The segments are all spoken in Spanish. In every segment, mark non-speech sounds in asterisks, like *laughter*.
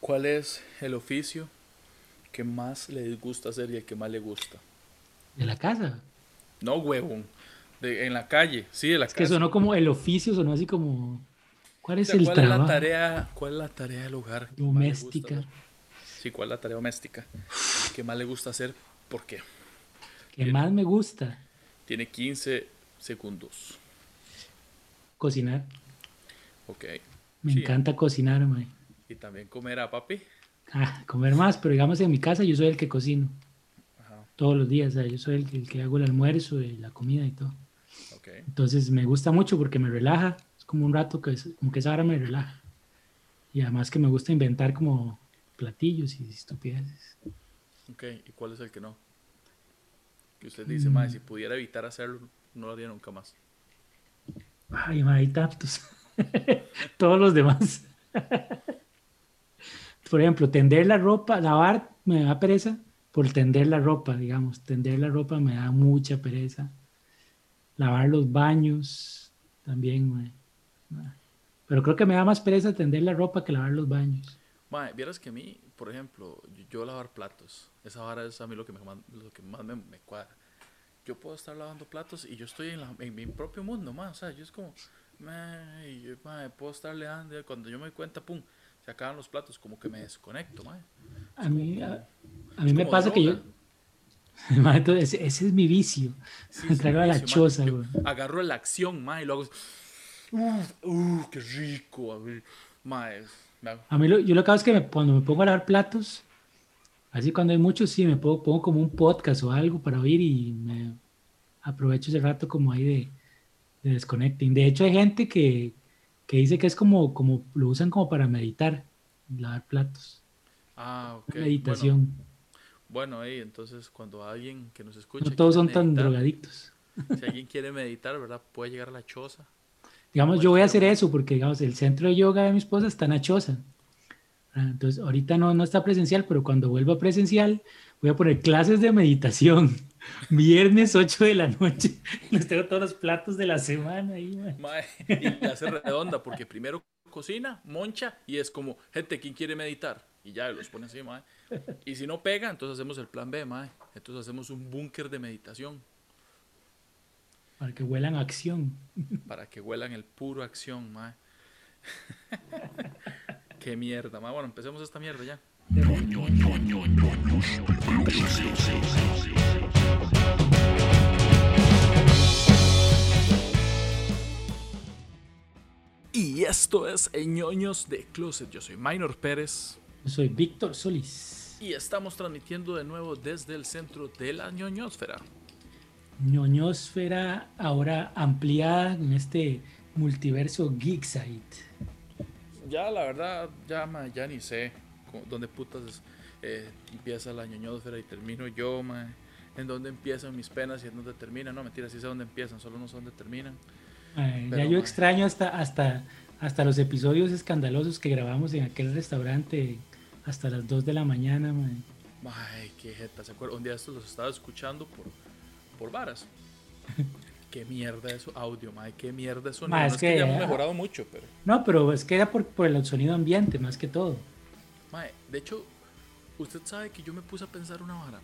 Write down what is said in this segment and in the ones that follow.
¿Cuál es el oficio que más le gusta hacer y el que más le gusta? ¿De la casa? No, huevón. De, en la calle, sí, de la es casa. que sonó como el oficio, sonó así como. ¿Cuál es O sea, el ¿Cuál es la tarea, cuál es la tarea del hogar? Doméstica. Sí, ¿cuál es la tarea doméstica? que más le gusta hacer? ¿Por qué? Que Bien. más me gusta Tiene 15 segundos. cocinar. Ok. Me Sí. encanta cocinar, mae. Y también comer a papi. Ah, comer más, pero digamos en mi casa yo soy el que cocino Ajá. todos los días. o sea, yo soy el que, el que hago el almuerzo y la comida y todo. Ok. Entonces me gusta mucho porque me relaja. Es como un rato que es- como que esa hora me relaja. Y además que me gusta inventar como platillos y estupideces. Ok. ¿Y cuál es el que no? Que usted dice, Mm. madre, si pudiera evitar hacerlo, no lo haría nunca más. Ay, ma, hay tantos. *laughs* Todos los demás. *laughs* Por ejemplo, tender la ropa, lavar me da pereza por tender la ropa, digamos. Tender la ropa me da mucha pereza. Lavar los baños también. Ma. Pero creo que me da más pereza tender la ropa que lavar los baños. Vieras que a mí, por ejemplo, yo, lavar platos, esa vara es a mí lo que, me, lo que más me, me cuadra. Yo puedo estar lavando platos y yo estoy en, la- en mi propio mundo, mae. O sea, yo es como, mae, puedo estar leando y cuando yo me doy cuenta, pum, se acaban los platos, como que me desconecto, mae. A mí, a, a mí me pasa que yo... *laughs* entonces, ese, es mi vicio. Sí, *laughs* es Entrar a la buenísimo, mae. choza, Yo güey. Agarro la acción, mae, y luego, uh, uh, qué rico, a mae, me hago- A mí lo, yo lo que hago es que me- cuando me pongo a lavar platos, así cuando hay muchos, sí, me pongo, pongo como un podcast o algo para oír y me aprovecho ese rato como ahí de, de desconecting. De hecho, hay gente que, que dice que es como, como, lo usan como para meditar, lavar platos. Ah, ok. meditación. Bueno, bueno, entonces cuando alguien que nos escucha. no todos son tan drogadictos. Si alguien quiere meditar, ¿verdad? Puede llegar a la choza. Digamos, yo voy a hacer eso porque, digamos, el centro de yoga de mi esposa está en Achosa. Ah, Entonces, ahorita no, no está presencial, pero cuando vuelva presencial, voy a poner clases de meditación. Viernes 8 de la noche. Les tengo todos los platos de la semana ahí, man. Mae, y hace redonda porque primero cocina, moncha y es como, gente, ¿quién quiere meditar? Y ya los pone así, mae. Y si no pega, entonces hacemos el plan B, mae. Entonces hacemos un búnker de meditación Para que huelan acción. para que huelan el puro acción, mae. Qué mierda, mae. Bueno, empecemos esta mierda ya. Y esto es ñoños de Closet. Yo soy Minor Pérez Yo soy Víctor Solís. y estamos transmitiendo de nuevo desde el centro de la ñoñosfera. ñoñosfera ahora ampliada en este multiverso Geeksite. Ya, la verdad, ya, ya ni sé dónde putas eh, empieza la ñoñosfera y termino yo, ma. En dónde empiezan mis penas y en dónde terminan. No, mentira, sí sé dónde empiezan, solo no sé dónde terminan. Ay, ya yo extraño hasta, hasta, hasta los episodios escandalosos que grabamos en aquel restaurante hasta las 2 de la mañana. mae. Ay, qué jeta, ¿se acuerdan? Un día estos los estaba escuchando por, por varas. *laughs* qué mierda eso, audio, ma, qué mierda eso. No es que, que- ya hemos mejorado mucho, pero. No, pero es que era por, por el sonido ambiente más que todo. Mae, de hecho, usted sabe que yo me puse a pensar una vara.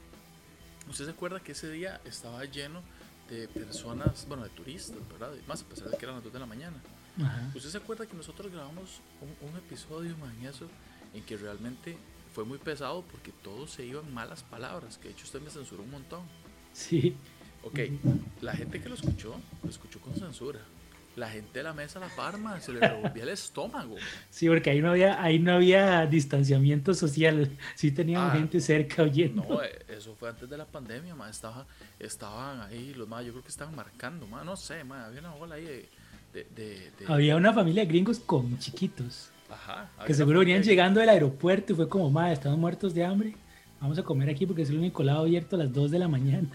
¿Usted se acuerda que ese día estaba lleno de personas, bueno, de turistas, ¿verdad? Más a pesar de que eran las 2 de la mañana. Ajá. ¿Usted se acuerda que nosotros grabamos un, un episodio, man, en eso, en que realmente fue muy pesado porque todos se iban malas palabras? Que de hecho usted me censuró un montón. Sí. Ok, la gente que lo escuchó, lo escuchó con censura. La gente de la mesa la parma se le revolvía el estómago. Sí, porque ahí no había, ahí no había distanciamiento social. Sí teníamos Ah, gente cerca oyendo. No, eh, eso fue antes de la pandemia, ma. Estaba, estaban ahí los más, yo creo que estaban marcando, ma. No sé, ma. Había una bola ahí de. de, de- de- Había una familia de gringos con chiquitos ajá. que seguro venían llegando del aeropuerto y fue como, madre, estamos muertos de hambre. Vamos a comer aquí porque es el único lado abierto a las 2 de la mañana.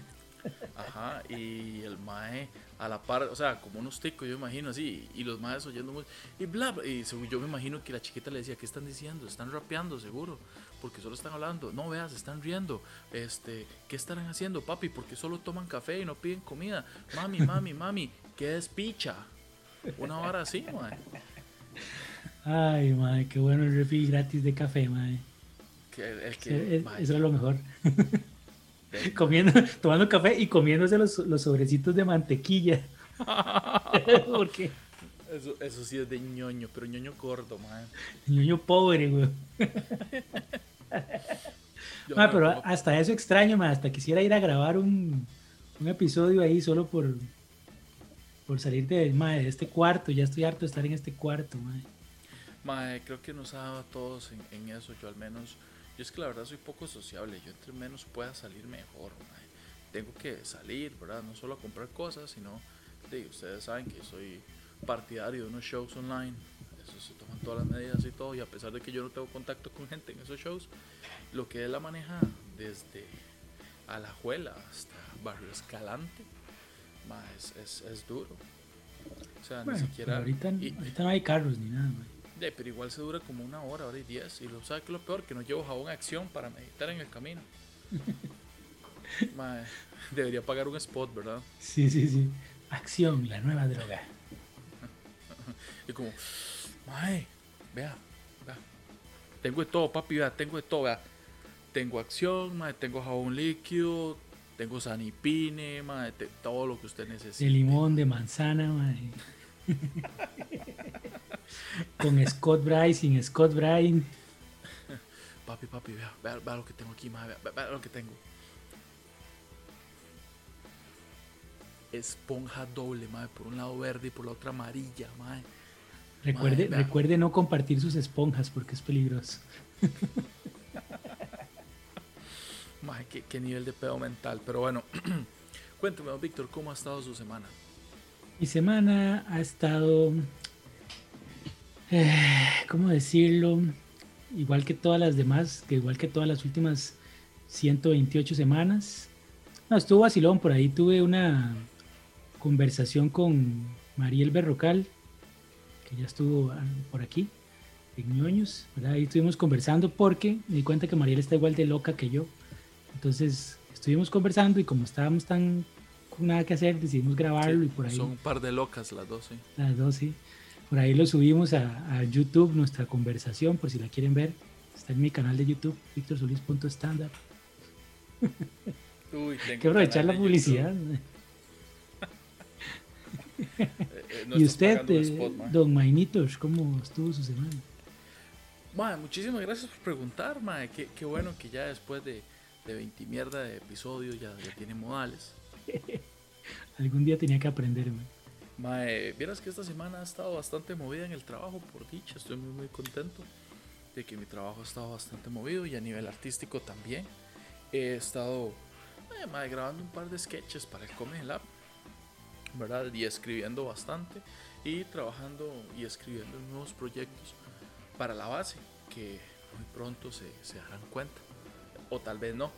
Ajá, y el mae a la par, o sea, como unos ticos, yo imagino así, y los maes oyendo música, y bla, bla, y yo me imagino que la chiquita le decía, ¿qué están diciendo? Están rapeando, seguro, porque solo están hablando, no veas, están riendo, este, ¿qué estarán haciendo, papi? Porque solo toman café y no piden comida, mami, mami, *laughs* mami, ¿qué es picha? Una hora así, mae. Ay, madre, qué bueno el refil gratis de café, madre. Que el, el Sí, que, es- mae, Eso es lo mejor. *laughs* Comiendo, *laughs* tomando café y comiéndose los, los sobrecitos de mantequilla. *laughs* Porque eso, eso sí es de ñoño, pero ñoño gordo, mae. niño pobre, güey. *laughs* Pero hasta eso extraño, ma, hasta quisiera ir a grabar un, un episodio ahí solo por, por salir de, ma, de este cuarto. Ya estoy harto de estar en este cuarto, ma. Mae, creo que nos ha dado a todos en, en eso. Yo al menos, yo es que la verdad soy poco sociable. Yo entre menos pueda salir mejor. mae. Tengo que salir, ¿verdad? No solo a comprar cosas, sino, de, ustedes saben que soy partidario de unos shows online. Eso se toman todas las medidas y todo. Y a pesar de que yo no tengo contacto con gente en esos shows, lo que es la maneja desde Alajuela hasta Barrio Escalante, es, es, es duro. O sea, Bueno, ni siquiera. ahorita, y- ahorita no hay carros ni nada, ma. Pero igual se dura como una hora, hora y diez. Y lo sabe que lo peor, que no llevo jabón a acción para meditar en el camino. *laughs* Mae, debería pagar un spot, ¿verdad? Sí, sí, sí. Acción, la nueva droga. *laughs* Y como, mae, vea, vea. Tengo de todo, papi, vea, tengo de todo, vea. Tengo acción, mae, tengo jabón líquido, tengo sanipine, mae, te- todo lo que usted necesite. De limón, de manzana, ma. *laughs* Con Scott Bryce, sin Scott Bryce. Papi, papi, vea, vea, vea lo que tengo aquí, mae, vea, lo que tengo. Esponja doble, mae, por un lado verde y por la otra amarilla, mae. Recuerde, recuerde no compartir sus esponjas porque es peligroso. *laughs* Mae, qué, qué nivel de pedo mental. Pero bueno, *clears throat* cuénteme, don Víctor, ¿cómo ha estado su semana? Mi semana ha estado, eh, ¿cómo decirlo? Igual que todas las demás, que igual que todas las últimas 128 semanas. No, estuvo vacilón, por ahí tuve una conversación con Mariel Berrocal, que ya estuvo ah, por aquí, en ñoños, ¿verdad? Ahí estuvimos conversando porque me di cuenta que Mariel está igual de loca que yo. Entonces estuvimos conversando y como estábamos tan con nada que hacer, decidimos grabarlo Sí, y por ahí Son un par de locas las dos, sí. las dos, sí. Por ahí lo subimos a, a YouTube, nuestra conversación, por si la quieren ver. Está en mi canal de YouTube, victorsolis.standard. Uy, Hay que aprovechar la publicidad. *laughs* Eh, y usted, eh, don Mainitos, ¿cómo estuvo su semana? Mae, muchísimas gracias por preguntar. Qué, qué bueno que ya después de, de 20 mierda de episodios ya, ya tiene modales. *laughs* Algún día tenía que aprenderme. Mae, vieras que esta semana ha estado bastante movida en el trabajo, por dicha. Estoy muy, muy contento de que mi trabajo ha estado bastante movido y a nivel artístico también. He estado eh, mae, grabando un par de sketches para el Comedy Lab, ¿verdad? Y escribiendo bastante y trabajando y escribiendo en nuevos proyectos para la base que muy pronto se, se darán cuenta. O tal vez no,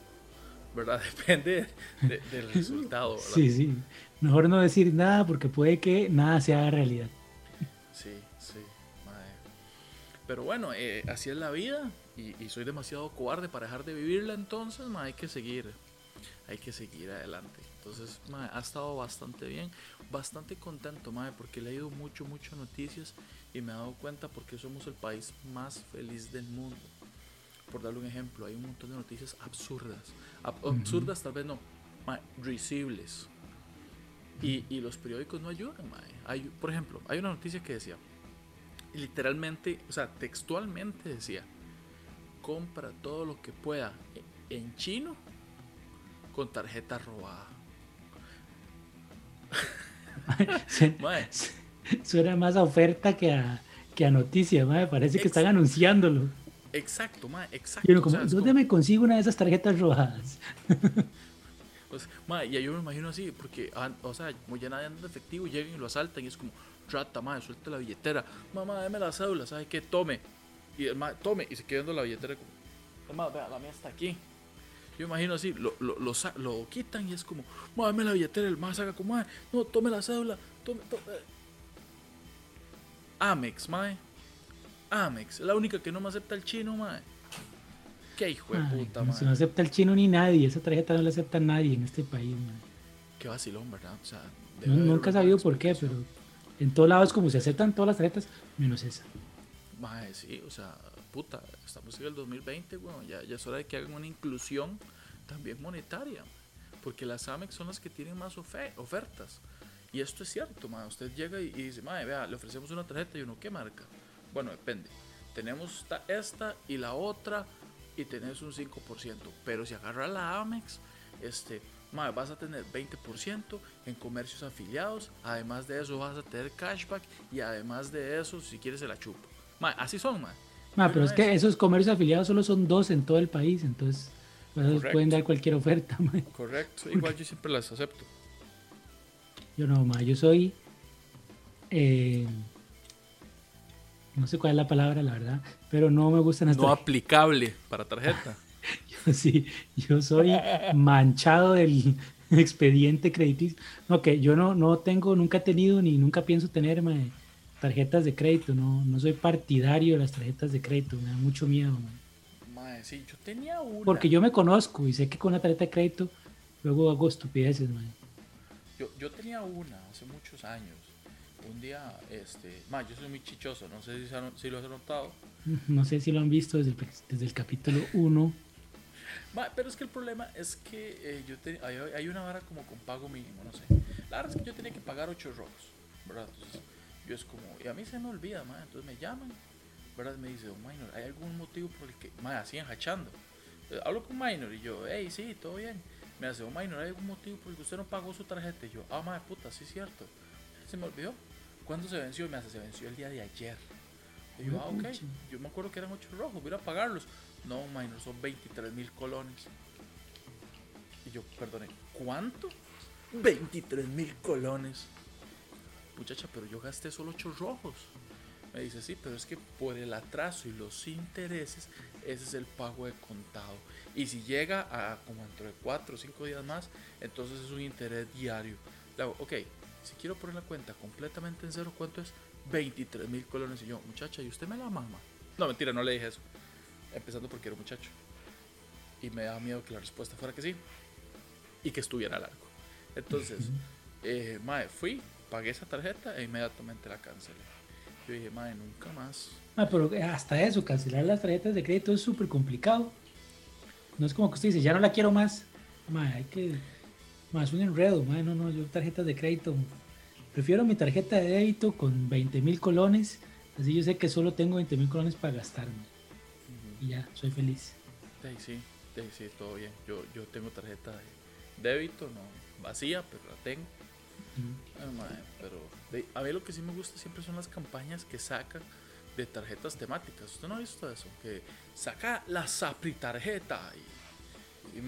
¿verdad? *laughs* Depende de- del resultado, ¿verdad? Sí, sí. Mejor no decir nada porque puede que nada se haga realidad. Sí, sí, mae. Pero bueno, eh, así es la vida y, y soy demasiado cobarde para dejar de vivirla, entonces mae, hay que seguir, hay que seguir adelante. Entonces, mae, ha estado bastante bien, bastante contento, mae, porque le he ido mucho, mucho noticias y me he dado cuenta porque somos el país más feliz del mundo. Por darle un ejemplo, hay un montón de noticias absurdas. Ab- Absurdas tal vez no, mae, risibles. Y, y los periódicos no ayudan, mae. Hay, por ejemplo, hay una noticia que decía, literalmente, o sea, textualmente decía, compra todo lo que pueda e- en chino con tarjeta robada. *laughs* Se- *laughs* Mae, Suena más a oferta que a, que a noticia, me parece que están anunciándolo. Exacto, mae, exacto. Y uno o como, ¿dónde como- me consigo una de esas tarjetas rojas? *laughs* Pues, mae, y yo me imagino así, porque, ah, o sea, como ya nadie anda en efectivo, llegan y lo asaltan y es como, trata, madre, suelta la billetera, mamá, dame la cédula, ¿sabe qué? Tome. Y el mae, tome, y se queda viendo la billetera como, mamá, vea, la mía está aquí. Yo me imagino así, lo, lo, lo, quitan y es como, "Ma, dame la billetera, el más saca como, "Mae, no, tome la cédula, tome, tome. Amex, mae. Amex, la única que no me acepta el chino, mae. Qué hijo de puta, mae. se no acepta el chino ni nadie, esa tarjeta no la acepta nadie en este país. mae. Qué vacilón, ¿verdad? O sea, No- nunca he sabido por qué, pero en todos lados como se aceptan todas las tarjetas, menos esa. Mae, sí, o sea, puta, estamos en el 2020, bueno, ya, ya es hora de que hagan una inclusión también monetaria, porque las Amex son las que tienen más ofertas. Y esto es cierto, mae, usted llega y, dice, mae, vea, le ofrecemos una tarjeta y uno, ¿qué marca? Bueno, depende. Tenemos esta, esta y la otra y tenés un 5%, pero si agarra la Amex, este, vas a tener 20% en comercios afiliados, además de eso vas a tener cashback y además de eso, si quieres, se la chupa. así son, ma. pero es que esos comercios afiliados solo son dos en todo el país, entonces pueden dar cualquier oferta. *laughs* Correcto, igual yo siempre las acepto. Yo no, ma, yo soy... Eh, no sé cuál es la palabra, la verdad, pero no me gustan las No aplicable para tarjeta. *laughs* Sí, yo soy manchado del *laughs* expediente crediticio. No, que yo no, no tengo, nunca he tenido ni nunca pienso tener tarjetas de crédito. No, no soy partidario de las tarjetas de crédito. Me da mucho miedo. sí, yo tenía una. Porque yo me conozco y sé que con una tarjeta de crédito luego hago estupideces. Yo, yo tenía una hace muchos años. Un día, este, yo soy muy chichoso, no sé si, si lo has notado. No sé si lo han visto desde el, desde el capítulo 1 pero es que el problema es que eh, yo hay, una vara como con pago mínimo, no sé. La verdad es que yo tenía que pagar 8 rojos, ¿verdad? Entonces, yo es como, y a mí se me olvida, ma, entonces me llaman, ¿verdad? Me dice, oh, minor, ¿hay algún motivo por el que, ma, así enjachando? hablo con minor y yo, hey, sí, todo bien. Me hace, oh, minor, ¿hay algún motivo por el que usted no pagó su tarjeta? Y yo, ah, ma, puta, sí es cierto. Se me olvidó. ¿Cuándo se venció? Me hace, se venció el día de ayer. Y yo, ah, ok. Yo me acuerdo que eran 8 rojos, voy a pagarlos. No, minor, son 23 mil colones. Y yo, perdone, ¿cuánto? 23 mil colones. Muchacha, pero yo gasté solo 8 rojos. Me dice, sí, pero es que por el atraso y los intereses, ese es el pago de contado. Y si llega a como dentro de 4 o 5 días más, entonces es un interés diario. Le ok, si quiero poner la cuenta completamente en cero, ¿cuánto es? 23 mil colones. Y yo, muchacha, ¿y usted me la mama? No, mentira, no le dije eso empezando porque era un muchacho. Y me daba miedo que la respuesta fuera que sí y que estuviera largo. Entonces, *laughs* eh, mae, fui, pagué esa tarjeta e inmediatamente la cancelé. Yo dije, mae, nunca más. Ah, pero hasta eso, cancelar las tarjetas de crédito es súper complicado. No es como que usted dice, ya no la quiero más. Mae, hay que. Más un enredo, mae, no, no, yo tarjetas de crédito. Prefiero mi tarjeta de débito con 20 mil colones. Así yo sé que solo tengo 20 mil colones para gastarme ya, soy feliz. Sí, sí, sí, todo bien. Yo, yo tengo tarjeta de débito, no vacía, pero la tengo. pero a mí lo que sí me gusta siempre son las campañas que sacan de tarjetas temáticas. ¿Usted no ha visto eso? Que saca la Sapri tarjeta y, y,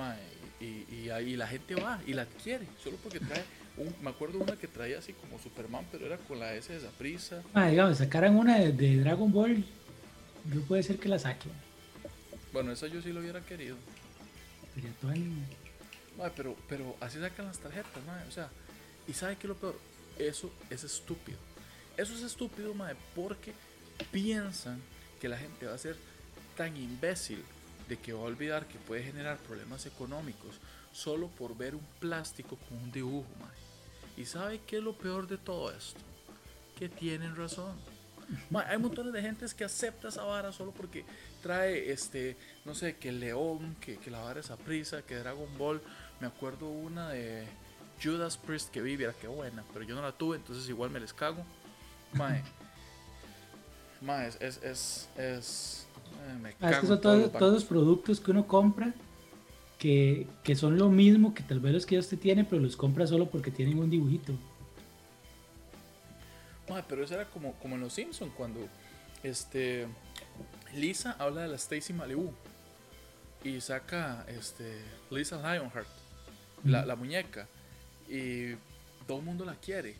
ahí la gente va y la adquiere, solo porque trae. me acuerdo una que traía así como Superman, pero era con la S de Saprisa. Ah, digamos, sacaran una de, de Dragon Ball, no puede ser que la saquen. Bueno, eso yo sí lo hubiera querido. pero, pero así sacan las tarjetas, madre. O sea, ¿y sabe qué es lo peor? Eso es estúpido. Eso es estúpido, madre, porque piensan que la gente va a ser tan imbécil de que va a olvidar que puede generar problemas económicos solo por ver un plástico con un dibujo, madre. ¿Y sabe qué es lo peor de todo esto? Que tienen razón *laughs* hay montones de gente que acepta esa vara solo porque trae, este, no sé, que León, que, que la vara es a prisa, que Dragon Ball. Me acuerdo una de Judas Priest que vi, era que buena, pero yo no la tuve, entonces igual me les cago. Mae, *laughs* mae es, es, es, es me ah, es que son todos, todos los productos que uno compra que, que, son lo mismo que tal vez los que usted tiene, pero los compra solo porque tienen un dibujito pero eso era como, como en Los Simpsons, cuando este, Lisa habla de la Stacy Malibu y saca este, Lisa Lionheart, la, la, muñeca, y todo el mundo la quiere.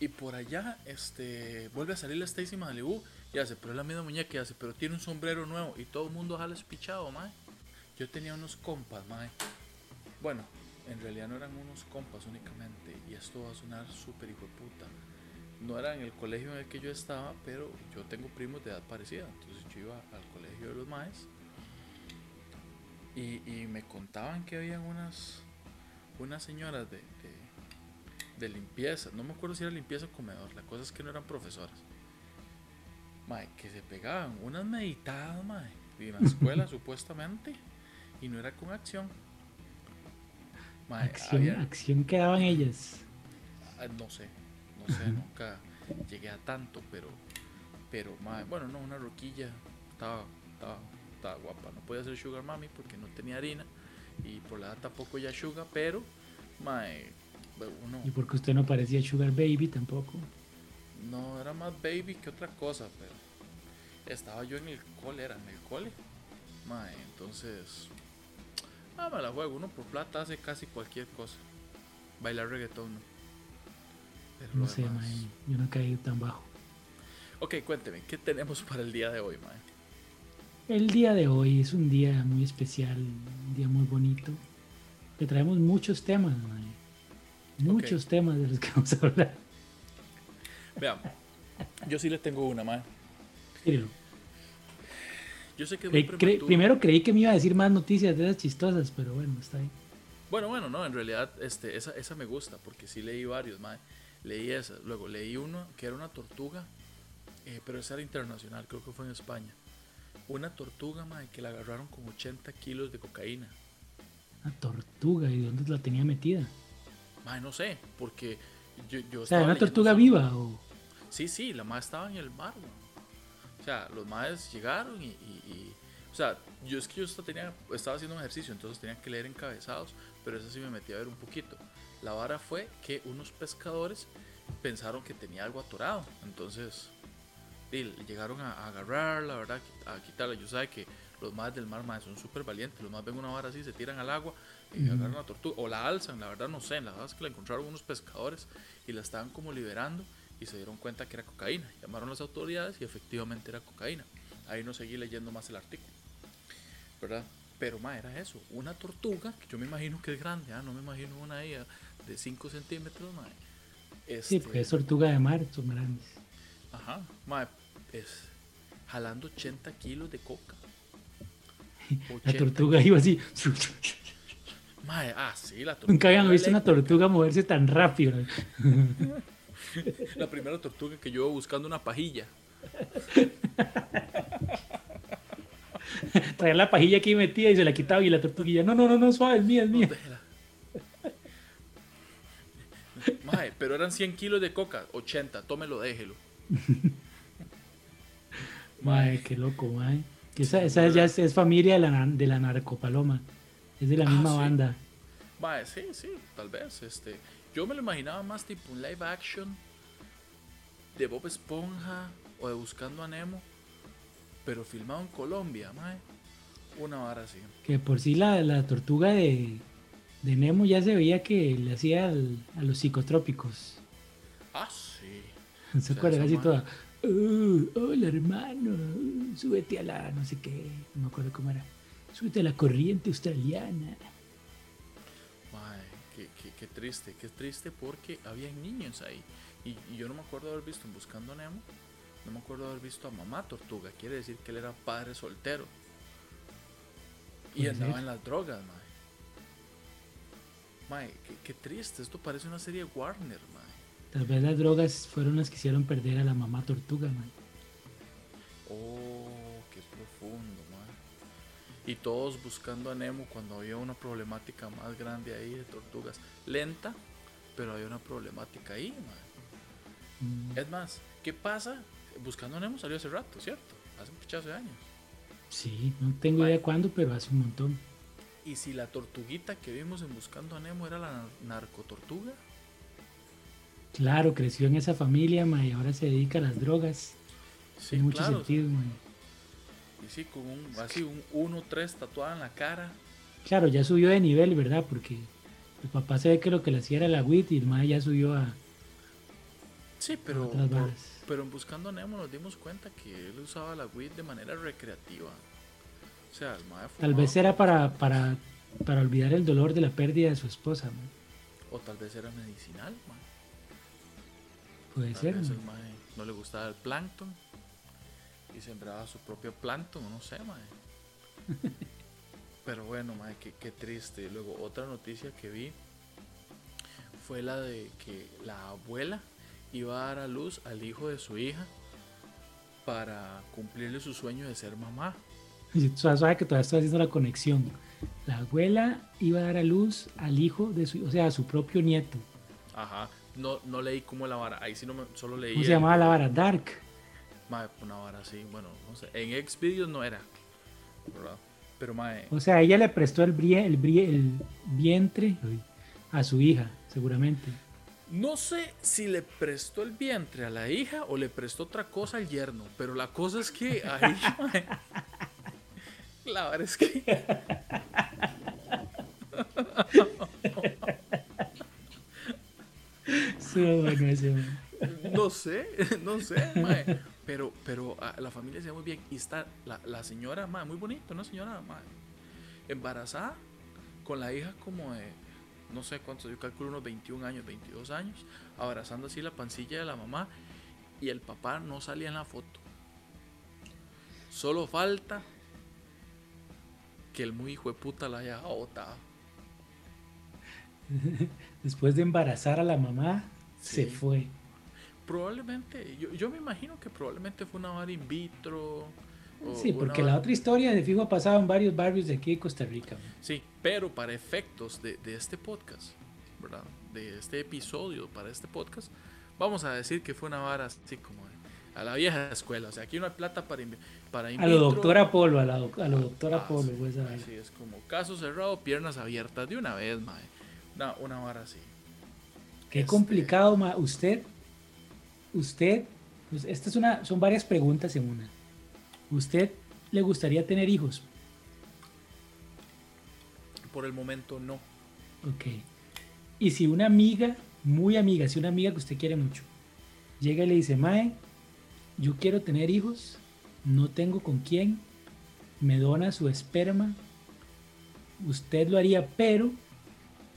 Y por allá este, vuelve a salir la Stacy Malibu y hace, pero es la misma muñeca y hace, pero tiene un sombrero nuevo y todo el mundo jala espichado, mae. Yo tenía unos compas, mae. Bueno, en realidad no eran unos compas únicamente, y esto va a sonar súper hijo de puta no era en el colegio en el que yo estaba, pero yo tengo primos de edad parecida, entonces yo iba al colegio de los maes y, me contaban que había unas, unas señoras de, de, limpieza, no me acuerdo si era limpieza o comedor, la cosa es que no eran profesoras. Mae, que se pegaban unas meditadas, mae, en la escuela *laughs* supuestamente, y no era con acción. Mae, acción, había- acción que daban ellas. ah, no sé, no sé, nunca llegué a tanto, pero, pero, mae, bueno, no, una roquilla, estaba, estaba, estaba guapa, no podía ser sugar mami porque no tenía harina, y por la edad tampoco ya sugar, pero, mae, uno, Y porque usted no parecía Sugar Baby tampoco. No, era más baby que otra cosa, pero estaba yo en el cole, era en el cole. Mae, entonces. Ah, me la juego. Uno por plata hace casi cualquier cosa. Bailar reggaetón, no. Pero No sé, demás- mae, yo no caí tan bajo. Ok, cuénteme, ¿qué tenemos para el día de hoy, mae? El día de hoy es un día muy especial, un día muy bonito. Le traemos muchos temas, mae. Muchos temas de los que vamos a hablar. Vean, yo sí le tengo una. Mírelo. Yo sé que cre- primero creí que me iba a decir más noticias de esas chistosas, pero bueno, está ahí. Bueno, bueno, no, en realidad este, esa, esa me gusta porque sí leí varios, mae. Leí esa, luego leí uno que era una tortuga, eh, pero esa era internacional, creo que fue en España. Una tortuga, mae, que la agarraron con 80 kilos de cocaína. Una tortuga, ¿y dónde la tenía metida? Mae, no sé, porque yo, yo O sea, una tortuga viva o... Sí, sí, la madre estaba en el mar. O sea, los madres llegaron y, y- y- O sea, yo es que yo estaba, tenía, estaba haciendo un ejercicio, entonces tenía que leer encabezados, pero eso sí me metí a ver un poquito. La vara fue que unos pescadores pensaron que tenía algo atorado, entonces y llegaron a, a agarrarla, ¿verdad? A quitarla. Yo sabe que los madres del mar madre, son súper valientes, los más ven una vara así, se tiran al agua y agarran la tortuga, o la alzan, la verdad no sé, la verdad es que la encontraron unos pescadores y la estaban como liberando y se dieron cuenta que era cocaína. Llamaron a las autoridades y efectivamente era cocaína. Ahí no seguí leyendo más el artículo, ¿verdad? Pero ma, era eso, una tortuga, que yo me imagino que es grande, ah, no me imagino una de 5 centímetros, ma. Sí, Este, porque es tortuga de mar, son grandes. Ajá, ma, es jalando 80 kilos de coca. *laughs* La 80 tortuga iba así. *laughs* Mae, ah, sí, la tortuga. Nunca habían visto una tortuga moverse tan rápido. La primera tortuga que yo buscando una pajilla. *laughs* Traía la pajilla aquí metida y se la quitaba y la tortuguilla. No, no, no, no, suave, es mía, es mía. Déjela. Mae, pero eran 100 kilos de coca, 80, tómelo, déjelo. Mae, qué loco, mae. Esa, esa ya es, es familia de la, de la narcopaloma. Es de la Ah, misma sí. banda. Mae, sí, sí, tal vez. Este, yo me lo imaginaba más tipo un live action de Bob Esponja o de Buscando a Nemo, pero filmado en Colombia, mae. Una vara así. Que por sí la, la tortuga de, de Nemo ya se veía que le hacía al- a los psicotrópicos. Ah, sí. *laughs* ¿Se sea, acuerdan? esa Así mae. toda. "Uh, hola hermano, súbete a la no sé qué, no me acuerdo cómo era. Súbete a la corriente australiana. Mae, qué, qué- qué triste, qué triste porque había niños ahí. Y, y yo no me acuerdo haber visto en Buscando a Nemo, no me acuerdo haber visto a mamá tortuga. Quiere decir que él era padre soltero. Y andaba ser. en las drogas, mae. Mae, qué, qué triste, esto parece una serie de Warner, mae. Tal vez las drogas fueron las que hicieron perder a la mamá tortuga, man. Oh, qué profundo, mae. Y todos buscando a Nemo cuando había una problemática más grande ahí de tortugas. Lenta, pero había una problemática ahí, mae. Mm, Es más, ¿qué pasa? Buscando a Nemo salió hace rato, ¿cierto? Hace un pichazo de años. Sí, no tengo idea cuándo, pero hace un montón. Y si la tortuguita que vimos en Buscando a Nemo era la nar- narcotortuga, Claro, creció en esa familia, man, y ahora se dedica a las drogas. sí, Tiene mucho sentido, man. Y sí, con un, así un 1-3 tatuado en la cara. Claro, ya subió de nivel, ¿verdad? Porque el papá se ve que lo que le hacía era la WIT y el mae ya subió a, Sí, pero, por- varas. pero en Buscando a Nemo nos dimos cuenta que él usaba la weed de manera recreativa. O sea, el mae Tal vez era para, para, para olvidar el dolor de la pérdida de su esposa, man. O tal vez era medicinal, mae. Puede Tal ser, vez man. el mae no le gustaba el plancton y sembraba su propio plancton, no sé, mae. *laughs* Pero bueno, mae, qué, qué triste. Luego, otra noticia que vi fue la de que la abuela iba a dar a luz al hijo de su hija para cumplirle su sueño de ser mamá. *laughs* Y tú sabes que todavía estoy haciendo la conexión. La abuela iba a dar a luz al hijo de su, o sea, a su propio nieto. Ajá. No, no leí cómo la vara. Ahí sí no me, solo leí. ¿Cómo se llamaba la vara? Dark. Mae, una vara así. Bueno, no sé. En Xvideos no era. ¿Verdad? Pero mae. O sea, ella le prestó el, brie- el, brie- el vientre a su hija, seguramente. No sé si le prestó el vientre a la hija o le prestó otra cosa al yerno. Pero la cosa es que ahí. *laughs* mae, la verdad es que. *laughs* Sí, bueno, ese, man. No sé, no sé, mae. Pero, pero ah, la familia se ve muy bien. Y está la, la señora, mae, muy bonita, una señora, mae, embarazada, con la hija como de, no sé cuántos, yo calculo unos 21 años, 22 años, abrazando así la pancilla de la mamá. Y el papá no salía en la foto. Solo falta que el muy hijo de puta la haya botado. *laughs* Después de embarazar a la mamá, se fue. Probablemente, yo, yo me imagino que probablemente fue una vara in vitro. o Sí, porque la otra historia de fijo ha pasado en varios barrios de aquí de Costa Rica. man. Sí, pero para efectos de, de este podcast, ¿verdad? De este episodio para este podcast, vamos a decir que fue una vara así como a la vieja escuela. O sea, aquí no hay plata para, para in A lo vitro. doctor Apolo, a, la doc- a lo doctor Ah, Apolo, sí, pues, a ver. Así es como caso cerrado, piernas abiertas de una vez, mae. Una, una vara así. Qué Este- complicado, ma. Usted, usted, pues esta es una, son varias preguntas en una. ¿Usted le gustaría tener hijos? Por el momento no. Ok. Y si una amiga, muy amiga, si una amiga que usted quiere mucho, llega y le dice, Mae, yo quiero tener hijos, no tengo con quién, me dona su esperma, usted lo haría, pero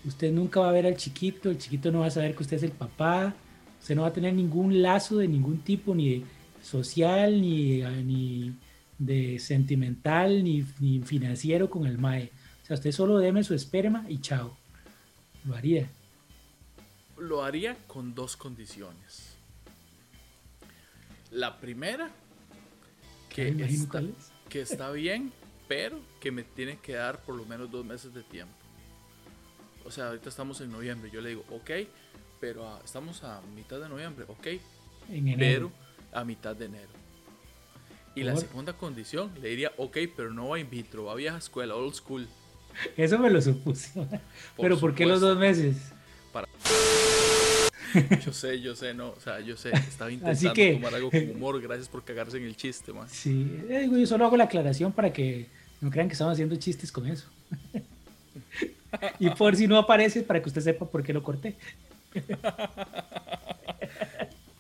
usted nunca va a ver al chiquito, el chiquito no va a saber que usted es el papá, usted no va a tener ningún lazo de ningún tipo, ni de social, ni, eh, ni de sentimental, ni, ni financiero con el MAE. O sea, usted solo deme su esperma y chao. Lo haría. Lo haría con dos condiciones. La primera, que está, que está *laughs* bien, pero que me tienen que dar por lo menos dos meses de tiempo. O sea, ahorita estamos en noviembre. Yo le digo, ok, pero ah, estamos a mitad de noviembre, ok, En enero. pero a mitad de enero. Y la segunda condición, le diría, ok, pero no va in vitro, va a vieja escuela, old school. Eso me lo supuse. Pero ¿por qué los dos meses? Yo sé, yo sé, no, o sea, yo sé, estaba *laughs* intentando Así que- tomar algo con *laughs* humor, gracias por cagarse en el chiste, man. Sí, eh, yo solo hago la aclaración para que no crean que estamos haciendo chistes con eso. *laughs* y por si no aparece, para que usted sepa por qué lo corté.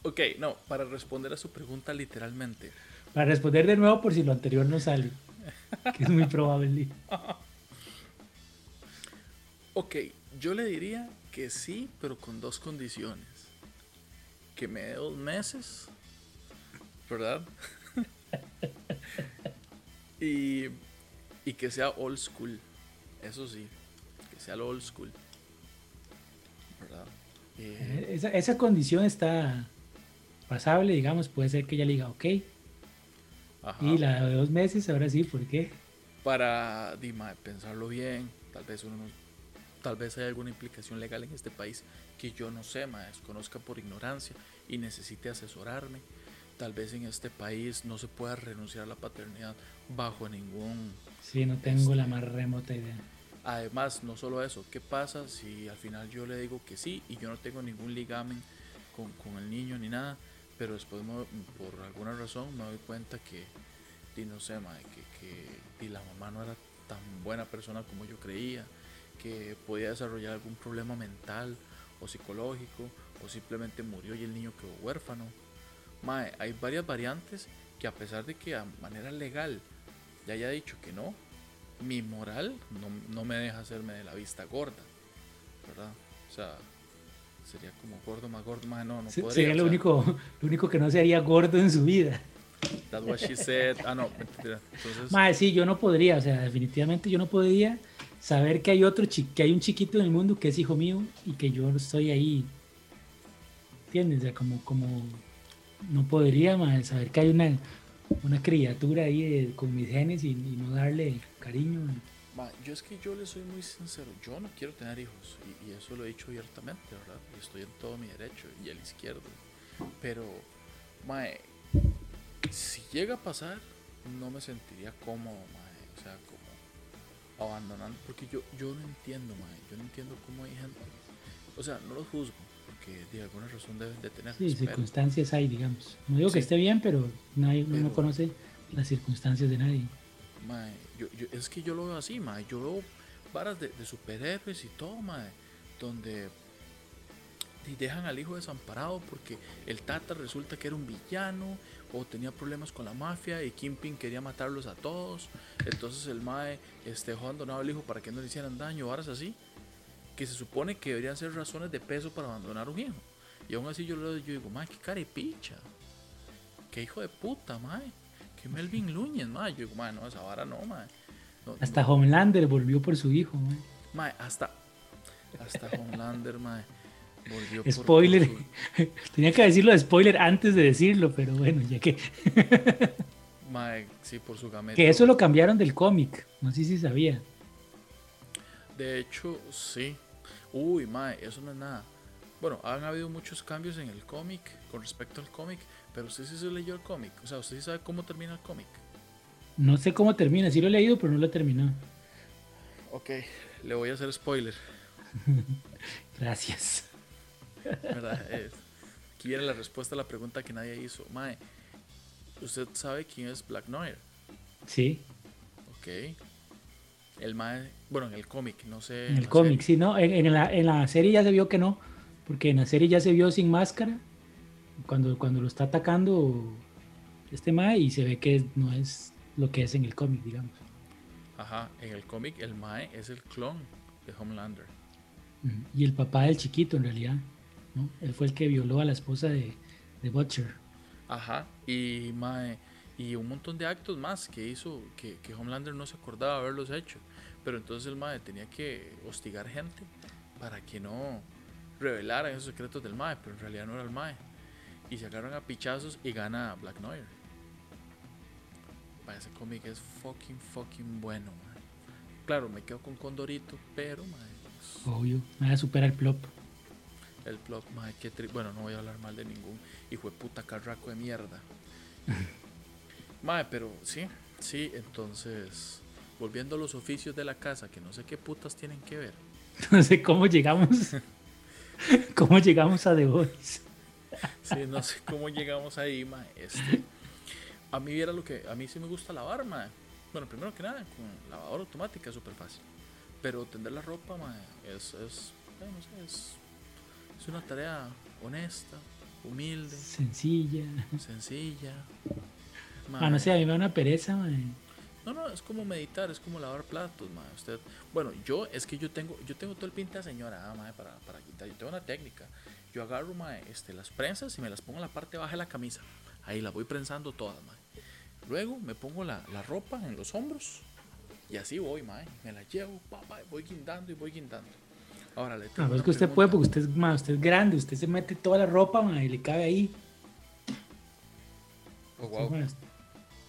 Ok, no, para responder a su pregunta literalmente. Para responder de nuevo por si lo anterior no sale. Que es muy probable. Ok, yo le diría que sí, pero con dos condiciones. Que me dé dos meses, ¿verdad? *laughs* y, y que sea old school, eso sí, que sea lo old school, ¿verdad? Eh, Esa, esa condición está pasable, digamos. Puede ser que ella le diga, ok. ajá. Y la de dos meses, ahora sí, ¿por qué? para Dima, pensarlo bien, tal vez uno no- tal vez hay alguna implicación legal en este país que yo no sé, ma, desconozca por ignorancia y necesite asesorarme. Tal vez en este país no se pueda renunciar a la paternidad bajo ningún... Sí, no tengo la Este- más remota idea. Además, no solo eso, ¿qué pasa si al final yo le digo que sí y yo no tengo ningún ligamen con, con el niño ni nada, pero después por alguna razón me doy cuenta que, y no sé, ma, que, que la mamá no era tan buena persona como yo creía, que podía desarrollar algún problema mental o psicológico, o simplemente murió y el niño quedó huérfano. Mae, hay varias variantes que a pesar de que a manera legal ya haya dicho que no, mi moral no, no me deja hacerme de la vista gorda, ¿verdad? O sea, sería como gordo más gordo más, no, no podría. Sería o lo sea, único, lo único que no se haría gordo en su vida. That's what she said. Ah, no, mentira. Entonces, Mae, sí, yo no podría, o sea, definitivamente yo no podría saber que hay otro que hay un chiquito en el mundo que es hijo mío y que yo estoy ahí. ¿Entiendes? O sea, como, como no podría, mae, saber que hay una, una criatura ahí de- con mis genes y, y no darle cariño. Ma, yo es que yo le soy muy sincero, yo no quiero tener hijos y, y eso lo he dicho abiertamente, ¿verdad? Y estoy en todo mi derecho y el izquierdo. Pero, mae, si llega a pasar, no me sentiría cómodo, mae, o sea, como abandonando, porque yo, yo no entiendo, mae, yo no entiendo cómo hay gente, o sea, no los juzgo, porque de alguna razón deben de tener Sí, pero- circunstancias hay, digamos. No digo que Sí. esté bien, pero nadie, uno no Pero- conoce las circunstancias de nadie. Mae, yo, yo- es que yo lo veo así, mae. Yo veo varas de, superhéroes y todo, mae. Donde y dejan al hijo desamparado porque el Tata resulta que era un villano o tenía problemas con la mafia y Kingpin quería matarlos a todos. Entonces el mae este, dejó abandonado al hijo para que no le hicieran daño, varas así. Que se supone que deberían ser razones de peso para abandonar un hijo. Y aún así yo, yo digo, mae, qué carepicha. Qué hijo de puta, mae. Que Melvin Núñez, mae. Yo digo, no, esa vara no, mae. No, Hasta Homelander volvió por su hijo. Mae, hasta. Hasta Homelander, mae. Volvió por- Spoiler. por su- *laughs* Tenía que decirlo de spoiler antes de decirlo, pero bueno, ya que, *laughs* mae, sí, por su gameta. que eso lo cambiaron del cómic. No sé si sabía. De hecho, sí. Uy, mae, eso no es nada. Bueno, han habido muchos cambios en el cómic con respecto al cómic, pero usted sí se leyó el cómic. O sea, usted sí sabe cómo termina el cómic. No sé cómo termina. Sí lo he leído, pero no lo he terminado. Ok, le voy a hacer spoiler. *laughs* Gracias. ¿Verdad? Eh, aquí viene la respuesta a la pregunta que nadie hizo. Mae, ¿usted sabe quién es Black Noir? Sí, Ok. El mae, bueno, en el cómic, no sé. en el cómic, serie. sí, ¿no? En, en la, en la serie ya se vio que no. Porque en la serie ya se vio sin máscara. Cuando, cuando lo está atacando este Mae y se ve que no es lo que es en el cómic, digamos. Ajá, en el cómic el mae es el clon de Homelander. Y el papá del chiquito, en realidad. ¿no? Él fue el que violó a la esposa de, de Butcher. Ajá, y mae, y un montón de actos más que hizo que, que Homelander no se acordaba haberlos hecho. Pero entonces el mae tenía que hostigar gente para que no revelaran esos secretos del mae, pero en realidad no era el mae. Y se agarran a pichazos y gana Black Noir. Mae, ese cómic es fucking fucking bueno, mae. Claro, me quedo con Condorito, pero mae, es- Obvio. Nada supera el plop. El plot, mae, qué tri- Bueno, no voy a hablar mal de ningún hijo de puta carraco de mierda. *laughs* mae, pero sí, sí, entonces. Volviendo a los oficios de la casa, que no sé qué putas tienen que ver. *laughs* No sé cómo llegamos. *laughs* ¿Cómo llegamos a The Voice? Sí, no sé cómo llegamos ahí, mae. Este, a mí era lo que. A mí sí me gusta lavar, mae. Bueno, primero que nada, con lavadora automática es súper fácil. Pero tender la ropa, mae, es. es eh, no sé, es, es una tarea honesta, humilde, Sencilla. sencilla. Ah, no sé, a mí me da una pereza, mae. No, no, es como meditar, es como lavar platos, mae. Usted, bueno, yo es que yo tengo, yo tengo todo el pinta de señora, ah, mae, para, para quitar. Yo tengo una técnica. Yo agarro, mae, este, las prensas y me las pongo en la parte baja de la camisa. Ahí las voy prensando todas, mae. Luego me pongo la, la ropa en los hombros y así voy, mae. Me la llevo, pa, pa, voy guindando y voy guindando. Ahora le tengo No, es que usted puede pregunta. porque usted es, mae, usted es grande, usted se mete toda la ropa mae, y le cabe ahí. Oh, wow. Mae,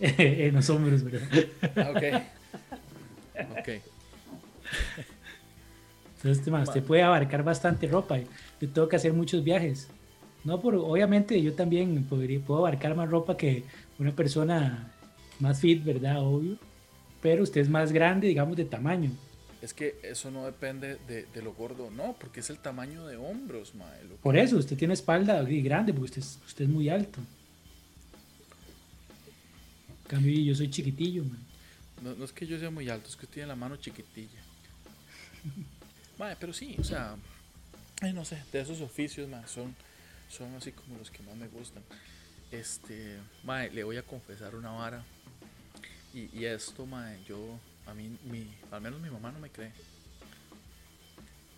*laughs* en los hombros, ¿verdad? Ah, ok. *laughs* Ok. Entonces, mae, usted puede abarcar bastante ropa. Yo tengo que hacer muchos viajes. No, por, obviamente yo también podría, puedo abarcar más ropa que una persona más fit, ¿verdad? Obvio. Pero usted es más grande, digamos, de tamaño. Es que eso no depende de, de lo gordo, no, porque es el tamaño de hombros, mae. Por eso, usted tiene espalda grande, porque usted, es- usted es muy alto. En cambio, yo soy chiquitillo, man. No, no es que yo sea muy alto, es que tiene la mano chiquitilla. *laughs* Mae, pero sí, o sea, ay, no sé, de esos oficios, mae, son, son así como los que más me gustan. Este, mae, le voy a confesar una vara. Y, esto, mae, yo, a mí, mi, al menos mi mamá no me cree.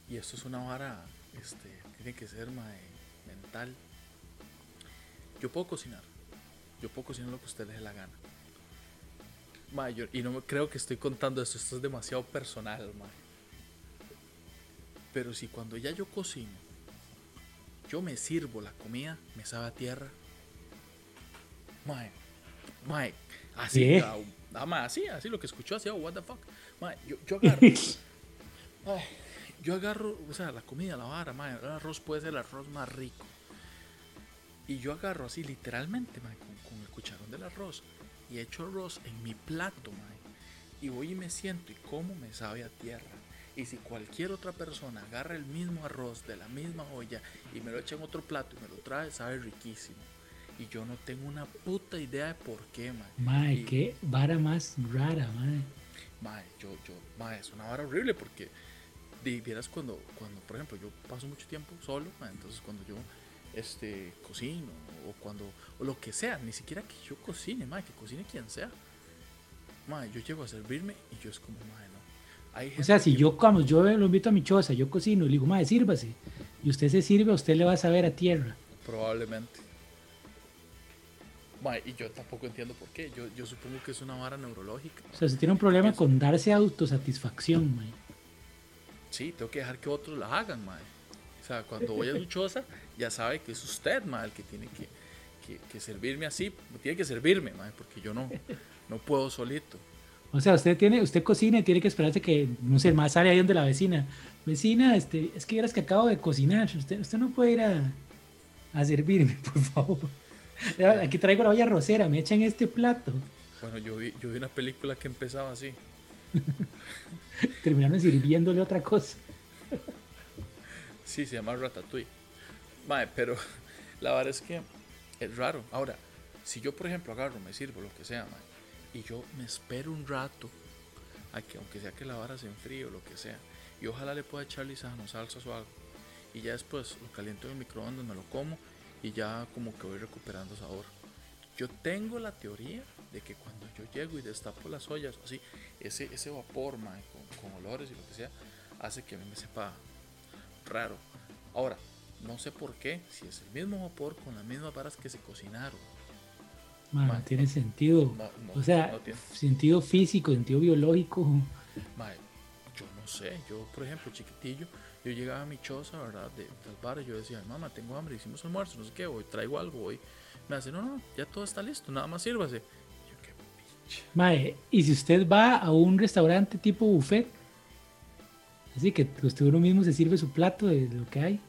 Y esto es una vara, este, tiene que ser, mae, mental. Yo puedo cocinar. Yo puedo cocinar lo que a usted le dé la gana. Mae, y no creo que estoy contando esto, esto es demasiado personal, mae. Pero si cuando ya yo cocino, yo me sirvo la comida, me sabe a tierra, Mae, mae, así, ah, ah, mae, así, así lo que escuchó, así, oh, what the fuck. Mae, yo, yo agarro, *laughs* Ay, yo agarro, o sea, la comida, la vara, mae, el arroz puede ser el arroz más rico. Y yo agarro así, literalmente, mae, con, con el cucharón del arroz y echo arroz en mi plato, mae. Y voy y me siento y como me sabe a tierra. Y si cualquier otra persona agarra el mismo arroz de la misma olla y me lo echa en otro plato y me lo trae, sabe riquísimo. Y yo no tengo una puta idea de por qué, mae. Mae, Y- qué vara más rara, mae. Mae, yo, yo, mae, es una vara horrible porque di, vieras cuando, cuando, por ejemplo, yo paso mucho tiempo solo, entonces cuando yo este, cocino o cuando, o lo que sea, ni siquiera que yo cocine, mae, que cocine quien sea, mae, yo llego a servirme y yo es como, mae, no. O sea, si yo, como yo lo invito a mi choza, yo cocino y le digo, mae, sírvase. Y usted se sirve, usted le va a saber a tierra. Probablemente. Mae, y yo tampoco entiendo por qué, yo, yo supongo que es una vara neurológica. O sea, se tiene un problema con darse autosatisfacción, mae. Sí, tengo que dejar que otros la hagan, mae. O sea, cuando voy a su choza, ya sabe que es usted, mae, el que tiene que, que, que servirme así. Tiene que servirme, mae, porque yo no, no puedo solito. O sea, usted tiene, usted cocina y tiene que esperarse que, no sé, más sale ahí donde la vecina. Vecina, este, es que vieras que acabo de cocinar. Usted, usted no puede ir a, a servirme, *laughs* por favor. Aquí traigo la olla rosera, me echan este plato. Bueno, yo vi, yo vi una película que empezaba así. *laughs* Terminaron sirviéndole otra cosa. Sí, se llama Ratatouille. Mae, pero *laughs* la verdad es que es raro. Ahora, si yo, por ejemplo, agarro, me sirvo, lo que sea, mae, y yo me espero un rato a que, aunque sea que la vara se enfríe o lo que sea, y ojalá le pueda echar lisano, salsas o algo, y ya después lo caliento en el microondas, me lo como, y ya como que voy recuperando sabor. Yo tengo la teoría de que cuando yo llego y destapo las ollas, así, ese, ese vapor, mae, con, con olores y lo que sea, hace que a mí me sepa raro. Ahora, no sé por qué, si es el mismo vapor con las mismas varas que se cocinaron. Mae, tiene sentido. No, no, o sea, sentido físico, sentido biológico. Mae, yo no sé, yo por ejemplo, chiquitillo, yo llegaba a mi choza, ¿verdad? De y yo decía, mamá, tengo hambre, hicimos almuerzo, no sé qué, hoy traigo algo, hoy. Me hace, no, no, ya todo está listo, nada más sírvase. Yo, qué pinche. Mae, y si usted va a un restaurante tipo buffet, así que usted uno mismo se sirve su plato de lo que hay,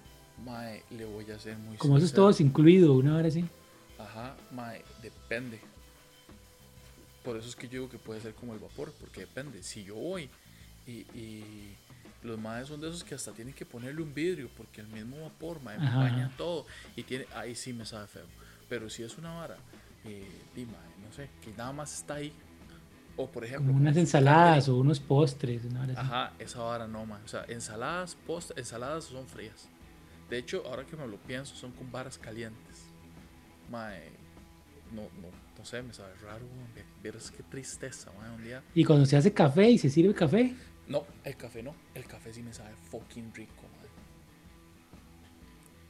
Mae, le voy a hacer muy como eso es sincero. todo incluido, una hora así. Ajá, mae, depende. Por eso es que yo digo que puede ser como el vapor, porque depende. Si yo voy y, y los maes son de esos que hasta tienen que ponerle un vidrio, porque el mismo vapor, mae, Ajá. baña todo. Y tiene, ahí sí me sabe feo. Pero si es una vara, eh, mae, no sé, que nada más está ahí. O por ejemplo, Como unas ensaladas o unos postres, así. Ajá, esa vara no, mae. O sea, ensaladas, post, ensaladas son frías. De hecho, ahora que me lo pienso, son con varas calientes. Mae, no, no, no sé, me sabe raro. weón. Vieras qué tristeza, mae, un día. Y cuando se hace café y se sirve café, No, el café no. El café sí me sabe fucking rico,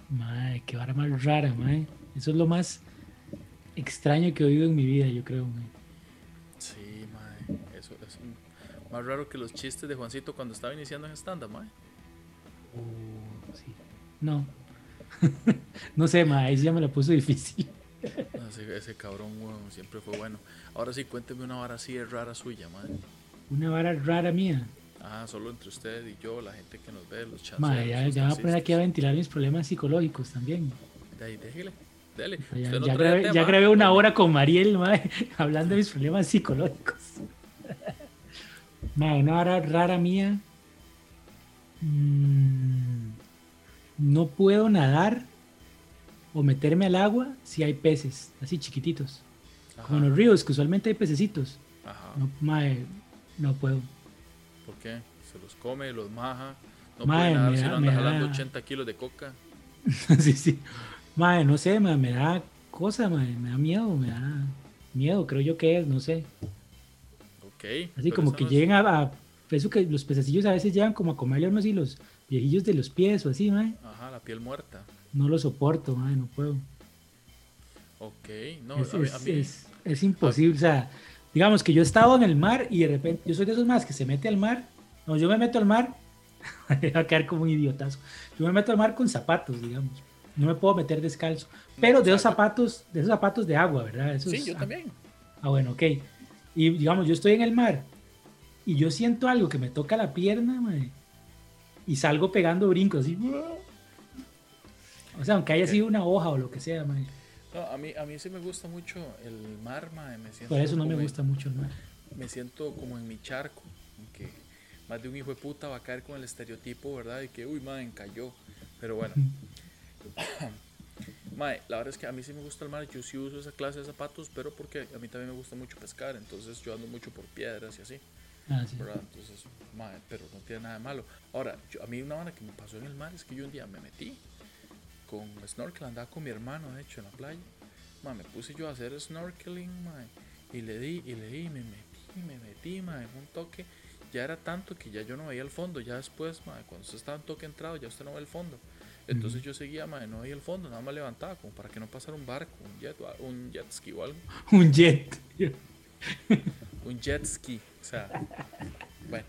mae. mae, qué vara más rara, mae. Eso es lo más extraño que he oído en mi vida, yo creo, mae. Sí, mae. Eso es un- más raro que los chistes de Juancito cuando estaba iniciando en stand-up, mae. Oh, sí. No. *laughs* no sé, mae, ahí sí ya me la puso difícil. No, Ese, ese cabrón, weón, siempre fue bueno. Ahora sí, cuénteme una vara así de rara suya, mae. Una vara rara mía. Ah, solo entre usted y yo, la gente que nos ve, los chats. Mae, ya, ya voy a poner aquí a ventilar mis problemas psicológicos también. De ahí, déjele, dele. Ya, no grabé, tema, ya grabé una hora con Mariel, mae, *laughs* hablando de mis problemas psicológicos. *laughs* Mae, una hora rara mía. Mm, no puedo nadar o meterme al agua si hay peces, así chiquititos. Ajá, Como en los ríos, que usualmente hay pececitos. ajá. No, mae, no puedo. ¿Por qué? Se los come, los maja. No Mae, puede nadar si no anda jalando da- 80 kilos de coca. *laughs* sí, sí. Mae, no sé, mae, me da cosa, mae, me da miedo, me da miedo, creo yo que es, no sé. Ok. Así como que no es- lleguen a, a- Eso que los pececillos a veces llegan como a comerle unos y los viejillos de los pies o así, mae. Ajá, la piel muerta. No lo soporto, mae, no puedo. Ok. No, es, a mí. es- a mí- es- es imposible, o sea, digamos que yo he estado en el mar y de repente, yo soy de esos más que se mete al mar. No, yo me meto al mar, *laughs* va a quedar como un idiotazo. Yo me meto al mar con zapatos, digamos. no me puedo meter descalzo. Pero de esos zapatos, de esos zapatos de agua, ¿verdad? sí, yo también. Ah, bueno, ok. Y digamos, yo estoy en el mar y yo siento algo que me toca la pierna, y salgo pegando brincos así. O sea, aunque haya sido una hoja o lo que sea, No, a mí, a mí sí me gusta mucho el mar, Me siento Por eso no me gusta mucho el mar. Me siento como en mi charco, que más de un hijo de puta va a caer con el estereotipo, ¿verdad? Y que, uy, madre, cayó. Pero bueno. *laughs* Mae, la verdad es que a mí sí me gusta el mar, yo sí uso esa clase de zapatos, pero porque a mí también me gusta mucho pescar, entonces yo ando mucho por piedras y así. Ah, entonces, pero no tiene nada de malo. Ahora, yo, a mí una vara que me pasó en el mar es que yo un día me metí con snorkel, andaba con mi hermano, de hecho, en la playa. Mae, me puse yo a hacer snorkeling, mae, y le di, y le di, y me metí, me metí, mae, un toque. Ya era tanto que ya yo no veía el fondo, ya después, mae, cuando usted está en toque entrado, ya usted no ve el fondo. Entonces yo seguía, madre, no veía el fondo, nada más levantaba, como para que no pasara un barco, un jet, un jet ski o algo. *laughs* un jet. *laughs* un jet ski, o sea, bueno.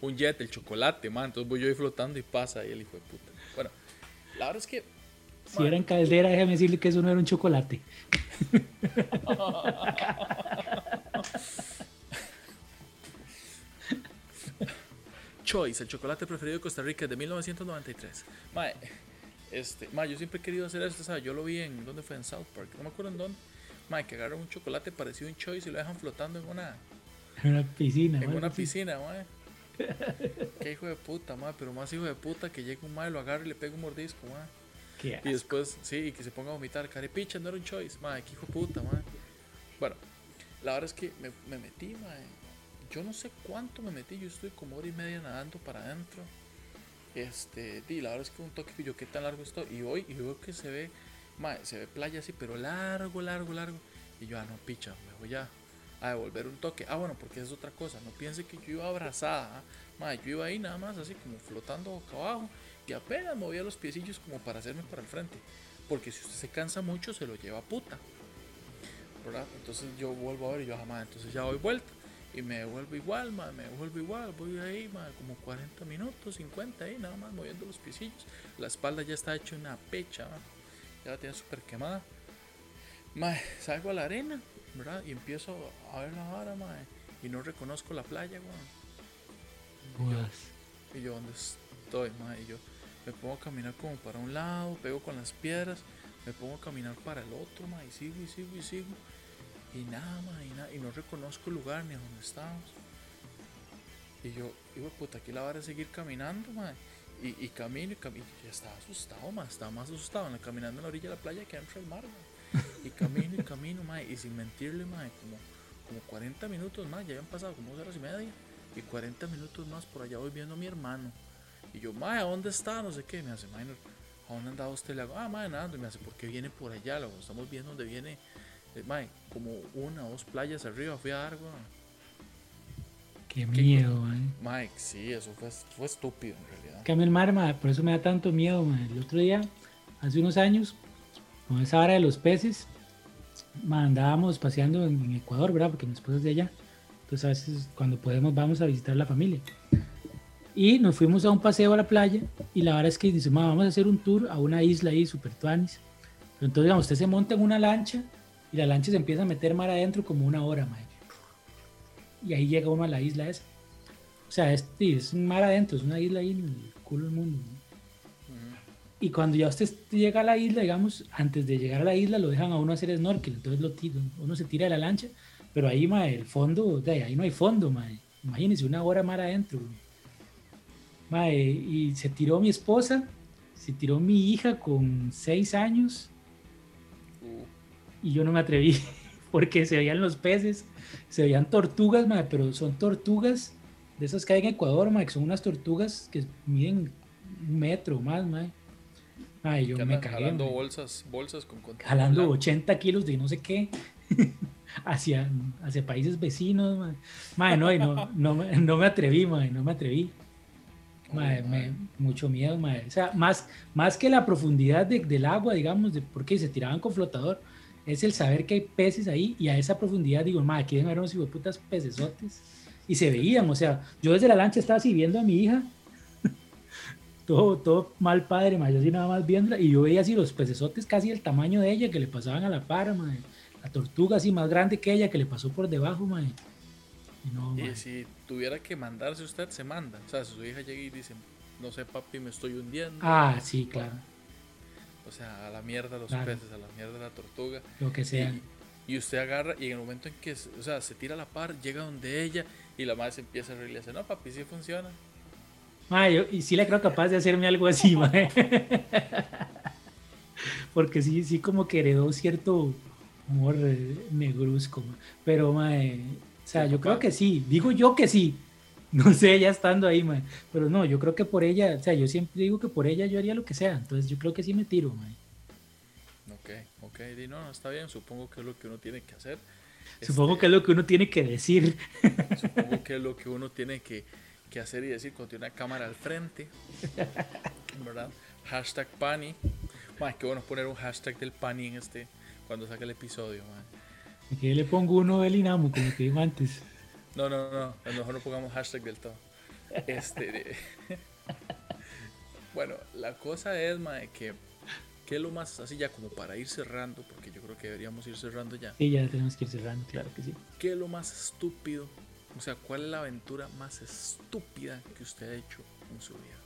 Un jet, el chocolate, man. Entonces voy yo ahí flotando y pasa ahí el hijo de puta. Bueno, la verdad es que. Si era en caldera, déjame decirle que eso no era un chocolate. Choice, el chocolate preferido de Costa Rica de 1993. Mae, este, mae, yo siempre he querido hacer esto, ¿sabes? Yo lo vi en, ¿dónde fue? En South Park, no me acuerdo en dónde. Mae, que agarran un chocolate parecido a un Choice y lo dejan flotando en una... En una piscina, En una piscina, mae. *laughs* Qué hijo de puta, mae, pero más hijo de puta que llegue un mae, lo agarre y le pegue un mordisco, mae. Qué y después, sí, y que se ponga a vomitar. Carepicha, no era un Choice, mae, qué hijo de puta, mae. Bueno, la verdad es que me, me metí, mae yo no sé cuánto me metí, yo estoy como hora y media nadando para adentro. Este, y la verdad es que un toque yo qué tan largo estoy. Y hoy y veo que se ve, se ve playa así, pero largo, largo, largo. Y yo, ah, no, picha, me voy a, a devolver un toque. Ah, bueno, porque es otra cosa. No piense que yo iba abrazada. ¿ah? yo iba ahí nada más así como flotando boca abajo. Y apenas movía los piecillos como para hacerme para el frente. Porque si usted se cansa mucho, se lo lleva puta. ¿Verdad? Entonces yo vuelvo a ver y yo, ah, entonces ya doy vuelta y me vuelvo igual, me vuelvo igual, voy ahí, como 40 minutos, 50 ahí, nada más moviendo los piecillos. La espalda ya está hecha una pecha, ya la tiene súper quemada. salgo a la arena, ¿verdad? Y empiezo a ver la vara, y no reconozco la playa, Y yo, ¿dónde estoy, Y yo me pongo a caminar como para un lado, pego con las piedras, me pongo a caminar para el otro, y sigo y sigo y sigo y nada, y, y no reconozco el lugar ni a dónde estamos. Y yo, puta, aquí la vara a seguir caminando, man. Y, y camino y camino. Ya estaba asustado, man. Estaba más asustado caminando en la orilla de la playa que dentro del mar, Y camino y camino, man. Y sin mentirle, man, como, como 40 minutos más. Ya habían pasado como dos horas y media. Y 40 minutos más por allá voy viendo a mi hermano. Y yo, mae, ¿a dónde está? No sé qué. Me hace, mae, ¿a dónde andaba usted? Le hago, ah, mae, nada. Y me hace, ¿por qué viene por allá? Lo estamos viendo dónde viene eh, como una o dos playas arriba fui a dar, Qué miedo, Mike, sí, eso fue, fue estúpido en realidad. Cambio el mar, por eso me da tanto miedo, El otro día, hace unos años, con esa hora de los peces, andábamos paseando en, Ecuador, ¿verdad? Porque mi esposa es de allá. Entonces a veces cuando podemos vamos a visitar la familia. Y nos fuimos a un paseo a la playa y la verdad es que dice, vamos a hacer un tour a una isla ahí, super tuanis. Pero entonces, digamos, usted se monta en una lancha y la lancha se empieza a meter mar adentro como una hora, mae. Y ahí llega uno a la isla esa. O sea, es, es un mar adentro, es una isla ahí en el culo del mundo. Y cuando ya usted llega a la isla, digamos, antes de llegar a la isla lo dejan a uno hacer snorkel, entonces lo uno se tira de la lancha, pero ahí, mae, el fondo, de ahí no hay fondo, mae. Imagínense una hora mar adentro. Mae, y se tiró mi esposa, se tiró mi hija con seis años, y yo no me atreví *laughs* porque se veían los peces, se veían tortugas, pero son tortugas de esas que hay en Ecuador, que son unas tortugas que miden un metro más, madre. Ay, yo me cagué. Jalando bolsas, bolsas con Jalando 80 kilos de no sé qué *laughs* hacia, hacia países vecinos, madre. no, no, no, no, me atreví, no me atreví. Madre, me, mucho miedo, madre. O sea, más, más que la profundidad del agua, digamos, de, porque se tiraban con flotador es el saber que hay peces ahí y a esa profundidad digo, madre, aquí deben haber unos putas pecesotes. Y se veían, o sea, yo desde la lancha estaba así viendo a mi hija *laughs* todo, todo mal padre, yo así nada más viéndola, y yo veía así los pecesotes casi el tamaño de ella que le pasaban a la par, mae. La tortuga así más grande que ella que le pasó por debajo, mae. Y no, Y mae. si tuviera que mandarse usted, se manda. O sea, si su hija llega y dice, no sé, papi, me estoy hundiendo. Ah, sí, claro, O sea, a la mierda los Claro. peces, a la mierda la tortuga. lo que sea. Y, y usted agarra y en el momento en que, o sea, se tira a la par, llega donde ella y la madre se empieza a reír y le dice, no, papi, sí funciona. Mae, yo- y sí le creo capaz de hacerme algo así, *laughs* mae. Porque sí, sí como que heredó cierto humor eh, negruzco. Pero, mae, o sea, ¿Tu yo creo que sí. Digo yo que sí. No sé, ya estando ahí, mae. Pero no, yo creo que por ella, o sea, yo siempre digo que por ella yo haría lo que sea. Entonces yo creo que sí me tiro, mae. Ok, ok, di, no, no, está bien, supongo que es lo que uno tiene que hacer. Supongo Este, que es lo que uno tiene que decir. Supongo que es lo que uno tiene que, que hacer y decir cuando tiene una cámara al frente. ¿Verdad? Hashtag Pani. Mae, qué bueno poner un hashtag del Pani en este, cuando saque el episodio. mae. Que le pongo uno del Inamo, como que dijo antes. No, no, no, a lo mejor no pongamos hashtag del todo. Este, de- *laughs* bueno, la cosa es, mae, que, que es lo más, así ya como para ir cerrando, porque yo creo que deberíamos ir cerrando ya. Sí, ya tenemos que ir cerrando, claro que sí. ¿Qué es lo más estúpido? O sea, ¿cuál es la aventura más estúpida que usted ha hecho en su vida?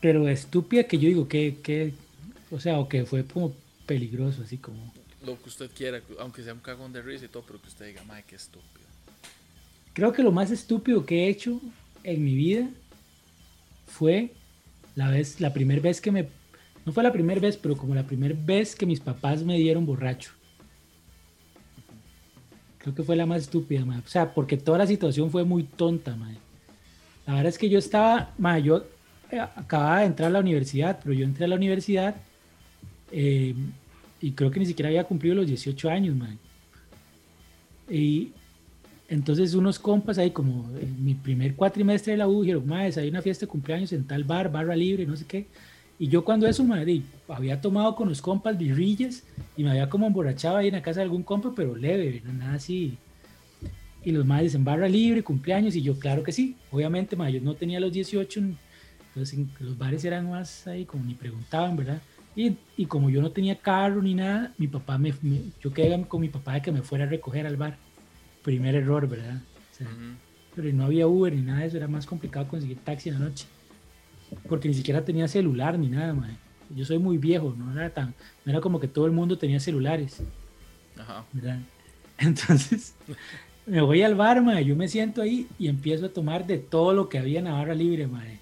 Pero estúpida que yo digo que, que, o sea, o que fue como peligroso, así como... Lo que usted quiera, aunque sea un cagón de risa y todo, pero que usted diga, madre, qué estúpido. Creo que lo más estúpido que he hecho en mi vida fue la vez, la primera vez que me, no fue la primera vez, pero como la primera vez que mis papás me dieron borracho. Creo que fue la más estúpida, mae. O sea, porque toda la situación fue muy tonta, mae. La verdad es que yo estaba, mae, yo eh, acababa de entrar a la universidad, pero yo entré a la universidad eh, y creo que ni siquiera había cumplido los 18 años, mae. Y entonces unos compas ahí como mi primer cuatrimestre de la U dijeron, maes, hay una fiesta de cumpleaños en tal bar, barra libre, no sé qué. Y yo cuando eso, madre, había tomado con los compas birrillas y me había como emborrachado ahí en la casa de algún compa, pero leve, no nada así. Y los madres dicen barra libre, cumpleaños, y yo, claro que sí. Obviamente, madre, yo no tenía los 18, entonces en- los bares eran más ahí, como ni preguntaban, ¿verdad? Y, y como yo no tenía carro ni nada, mi papá me, me- yo quedé con mi papá de que me fuera a recoger al bar. Primer error, ¿verdad? O sea, pero no había Uber ni nada de eso, era más complicado conseguir taxi en la noche. Porque ni siquiera tenía celular ni nada, mae. Yo soy muy viejo, no era tan, no era como que todo el mundo tenía celulares, Ajá. ¿verdad? *laughs* Entonces, me voy al bar, mae, yo me siento ahí y empiezo a tomar de todo lo que había en la barra libre, mae.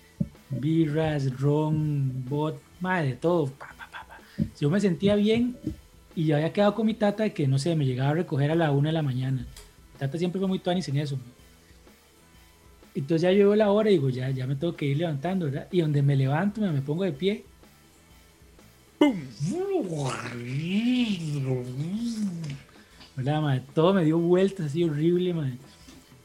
Birras, ron, bot, mae, de todo. pa, pa, pa, pa. Yo me sentía bien y yo había quedado con mi tata de que, no sé, me llegaba a recoger a la una de la mañana. Mi tata siempre fue muy tuanis en eso. mae. Entonces ya llegó la hora y digo, ya, ya me tengo que ir levantando, ¿verdad? Y donde me levanto, me, me pongo de pie. ¿Verdad, madre? Todo me dio vueltas así horrible, madre.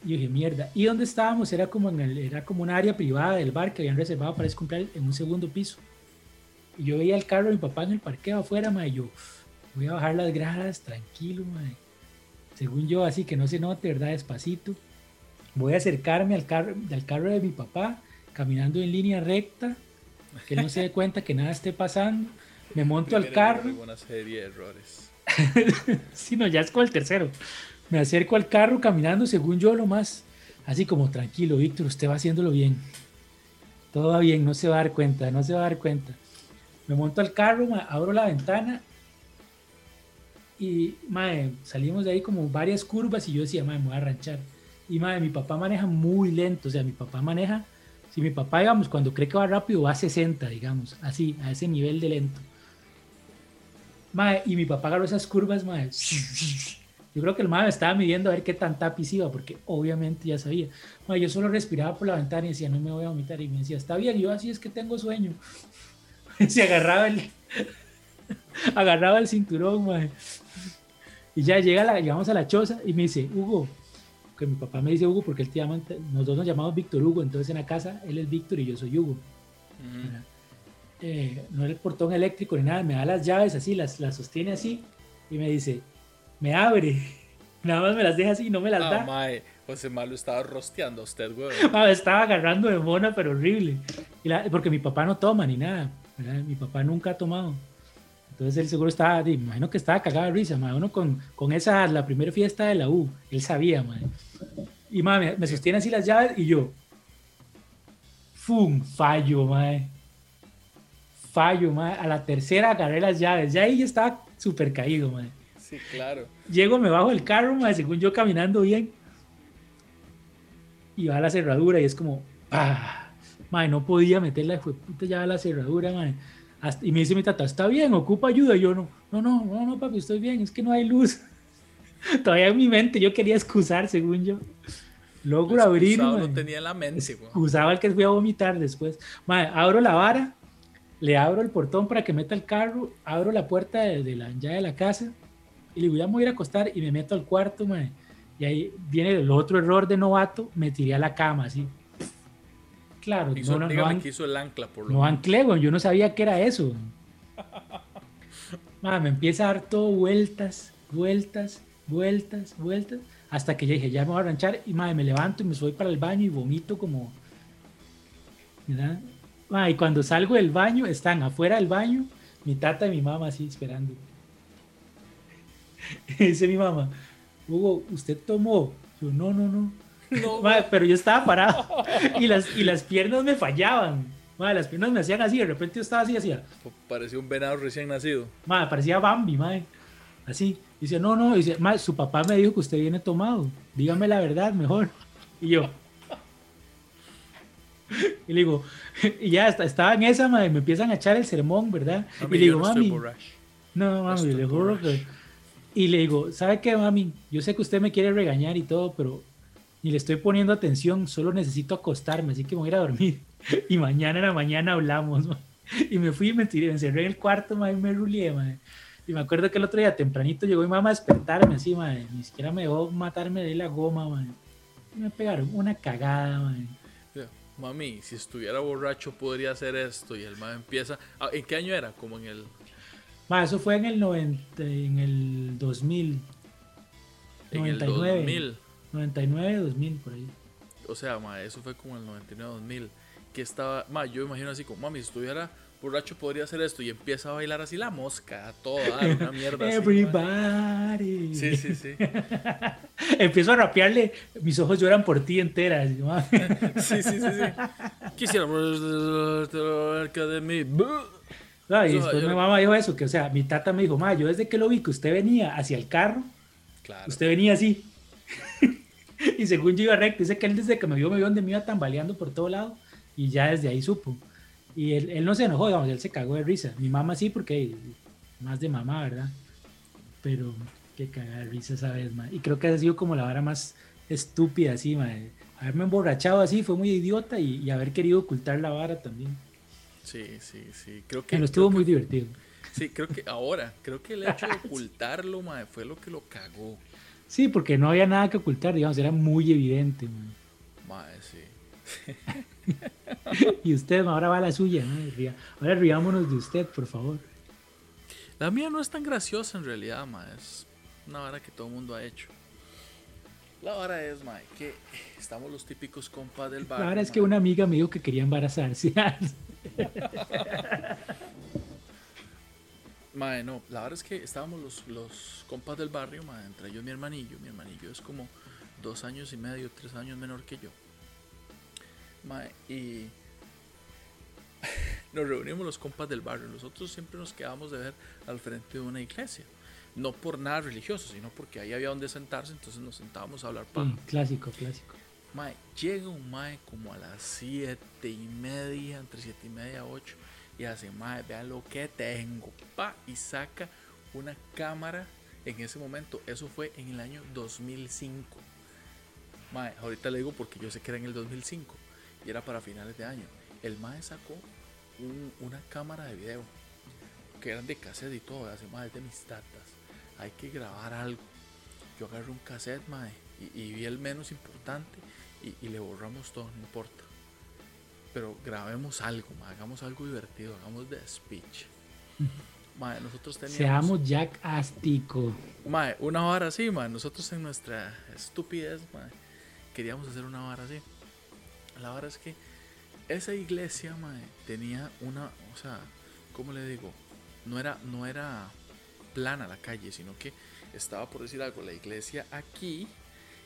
Y dije, mierda. Y donde estábamos era como, en el, era como un área privada del bar que habían reservado para cumpleaños en un segundo piso. Y yo veía el carro de mi papá en el parqueo afuera, madre. Y yo, voy a bajar las gradas, tranquilo, madre. Según yo, así que no se note, ¿verdad? Despacito voy a acercarme al carro, al carro de mi papá, caminando en línea recta, que no se dé cuenta que nada esté pasando. Me monto al carro, Una serie de errores. *laughs* si no, ya es con el tercero. Me acerco al carro caminando, según yo, lo más, así como tranquilo, Víctor, usted va haciéndolo bien. Todo va bien, no se va a dar cuenta, no se va a dar cuenta. Me monto al carro, abro la ventana y mae, salimos de ahí como varias curvas y yo decía, mae, me voy a arranchar. Y madre, mi papá maneja muy lento, o sea, mi papá maneja, si mi papá, digamos, cuando cree que va rápido, va a 60, digamos, así, a ese nivel de lento. Madre, y mi papá agarró esas curvas, madre. Yo creo que el madre estaba midiendo a ver qué tan tapiz iba, porque obviamente ya sabía. Madre, yo solo respiraba por la ventana y decía, no me voy a vomitar. Y me decía, está bien, yo así es que tengo sueño. *laughs* Se agarraba el, *laughs* agarraba el cinturón, madre. Y ya llega llegamos a la choza y me dice, Hugo, que mi papá me dice Hugo porque él te llama, nosotros nos llamamos Víctor Hugo, entonces en la casa él es Víctor y yo soy Hugo. Eh, no era el portón eléctrico ni nada, me da las llaves así, las, las sostiene así y me dice, me abre. *laughs* Nada más me las deja así y no me las Ah, da. mae, José Malo estaba rosteando a usted, güey. *laughs* Ah, estaba agarrando de mona, pero horrible. Y la- porque mi papá no toma ni nada, ¿verdad? Mi papá nunca ha tomado. Entonces él seguro estaba, imagino que estaba cagado de risa, mae. Uno con, con esa, la primera fiesta de la U, él sabía, mae. Y mae, me, sostiene así las llaves y yo, ¡fum! Fallo, mae. Fallo, mae. A la tercera agarré las llaves, ya ahí ya estaba súper caído, mae. Sí, claro. Llego, me bajo del carro, mae, según yo caminando bien. Y va a la cerradura y es como, ¡pah! Mae, no podía meter la puta llave a la cerradura, mae. Hasta- y me dice mi tata, ¿está bien? ¿Ocupa ayuda? Y yo, no, no, no, no, no, papi, estoy bien, es que no hay luz. *laughs* Todavía en mi mente yo quería excusar, según yo. Logro abrir, no tenía en la mente, weón. Usaba el que fui a vomitar después. Mae, abro la vara, le abro el portón para que meta el carro, abro la puerta de, de la llave de la casa y le ya voy a ir a acostar y me meto al cuarto, mae. Y ahí viene el otro error de novato, me tiré a la cama, así. Claro, Hizo, no, no, an- que hizo el ancla, por lo no menos. anclé, weón, yo no sabía qué era eso. *laughs* Mae, me empieza a dar todo vueltas, vueltas, vueltas, vueltas, hasta que ya dije, ya me voy a arranchar y madre, me levanto y me voy para el baño y vomito como... ¿verdad? Y cuando salgo del baño, están afuera del baño, mi tata y mi mamá así esperando. *laughs* Dice mi mamá, Hugo, ¿usted tomó? Yo, no, no, no. No, pero yo estaba parado y las, y las piernas me fallaban. Mae, las piernas me hacían así, de repente yo estaba así, hacía. Parecía un venado recién nacido. Madre, parecía Bambi, madre. Así. Dice, no, no. Dice, madre, su papá me dijo que usted viene tomado. Dígame la verdad, mejor. Y yo. Y le digo, *laughs* y ya está, estaba en esa, madre. Me empiezan a echar el sermón, ¿verdad? Mami, y le digo, no mami. No, mami, estoy le juro borracho". que. Y le digo, ¿sabe qué, mami? Yo sé que usted me quiere regañar y todo, pero ni le estoy poniendo atención. Solo necesito acostarme, así que me voy a ir a dormir. *laughs* Y mañana en la mañana hablamos, ma. Y me fui y me tiré, me encerré en el cuarto, ma, y me rulié, ma. Y me acuerdo que el otro día tempranito llegó mi mamá a despertarme así. Ni siquiera me dejó matarme de la goma, ma. Y me pegaron una cagada, Mami, si estuviera borracho podría hacer esto. Y el man empieza. Ah, ¿En qué año era? Como en el. Eso fue en el 90, en el 2000. En el 99. 2000. 99, 2000, por ahí. O sea, ma, eso fue como el 99, 2000. Que estaba. Ma, yo imagino así como, mami, si estuviera borracho podría hacer esto. Y empieza a bailar así la mosca, a todo, dar *laughs* una mierda así. Everybody. Sí, sí, sí. *laughs* Empiezo a rapearle, mis ojos lloran por ti ma, *laughs* Sí, sí, sí, sí. Quisiera cerca de mí. No, y después yo- mi mamá dijo eso, que o sea, mi tata me dijo, ma, yo desde que lo vi que usted venía hacia el carro, Claro. usted venía así. *laughs* y según yo iba recto, dice que él desde que me vio, me vio donde me iba tambaleando por todo lado y ya desde ahí supo. Y él, él no se enojó, digamos, él se cagó de risa. Mi mamá sí, porque más de mamá, ¿verdad? Pero qué cagada de risa esa vez, ma. Y creo que ha sido como la vara más estúpida, así, ma. Haberme emborrachado así fue muy idiota y, y haber querido ocultar la vara también. Sí, sí, sí. Creo que. Pero estuvo muy que- divertido. Sí, creo que ahora, creo que el hecho de *laughs* ocultarlo, mae, fue lo que lo cagó. Sí, porque no había nada que ocultar, digamos, era muy evidente, ma. Mae, sí. *laughs* Y usted, ma, ahora va la suya, ¿no? Ahora riámonos de usted, por favor. La mía no es tan graciosa en realidad, mae. Es una vara que todo el mundo ha hecho. La vara es, mae, que estamos los típicos compas del bar. La verdad es que una amiga me dijo que quería embarazarse. *laughs* Mae, no, la verdad es que estábamos los, los compas del barrio, mae, entre ellos mi hermanillo. Mi hermanillo es como dos años y medio, tres años menor que yo. Mae, y *laughs* nos reunimos los compas del barrio. Nosotros siempre nos quedábamos de ver al frente de una iglesia. No por nada religioso, sino porque ahí había donde sentarse, entonces nos sentábamos a hablar paja. Sí, clásico, clásico. Mae, llega un mae como a las siete y media, entre siete y media, ocho, y hace, mae, vean lo que tengo, pa, y saca una cámara en ese momento. Eso fue en el año 2005. Mae, ahorita le digo porque yo sé que era en el 2005 y era para finales de año. El mae sacó un- una cámara de video que eran de cassette y todo, hace es de mis tatas. Hay que grabar algo. Yo agarré un cassette, mae, y, y vi el menos importante y, y le borramos todo, no importa. Pero grabemos algo, hagamos algo divertido, hagamos de speech. *laughs* Mae, nosotros teníamos. Seamos Jack Astico. Mae, una vara así, mae. Nosotros en nuestra estupidez, mae, queríamos hacer una vara así. La vara es que esa iglesia, mae, tenía una, o sea, ¿cómo le digo? No era, no era plana la calle, sino que estaba, por decir algo, la iglesia aquí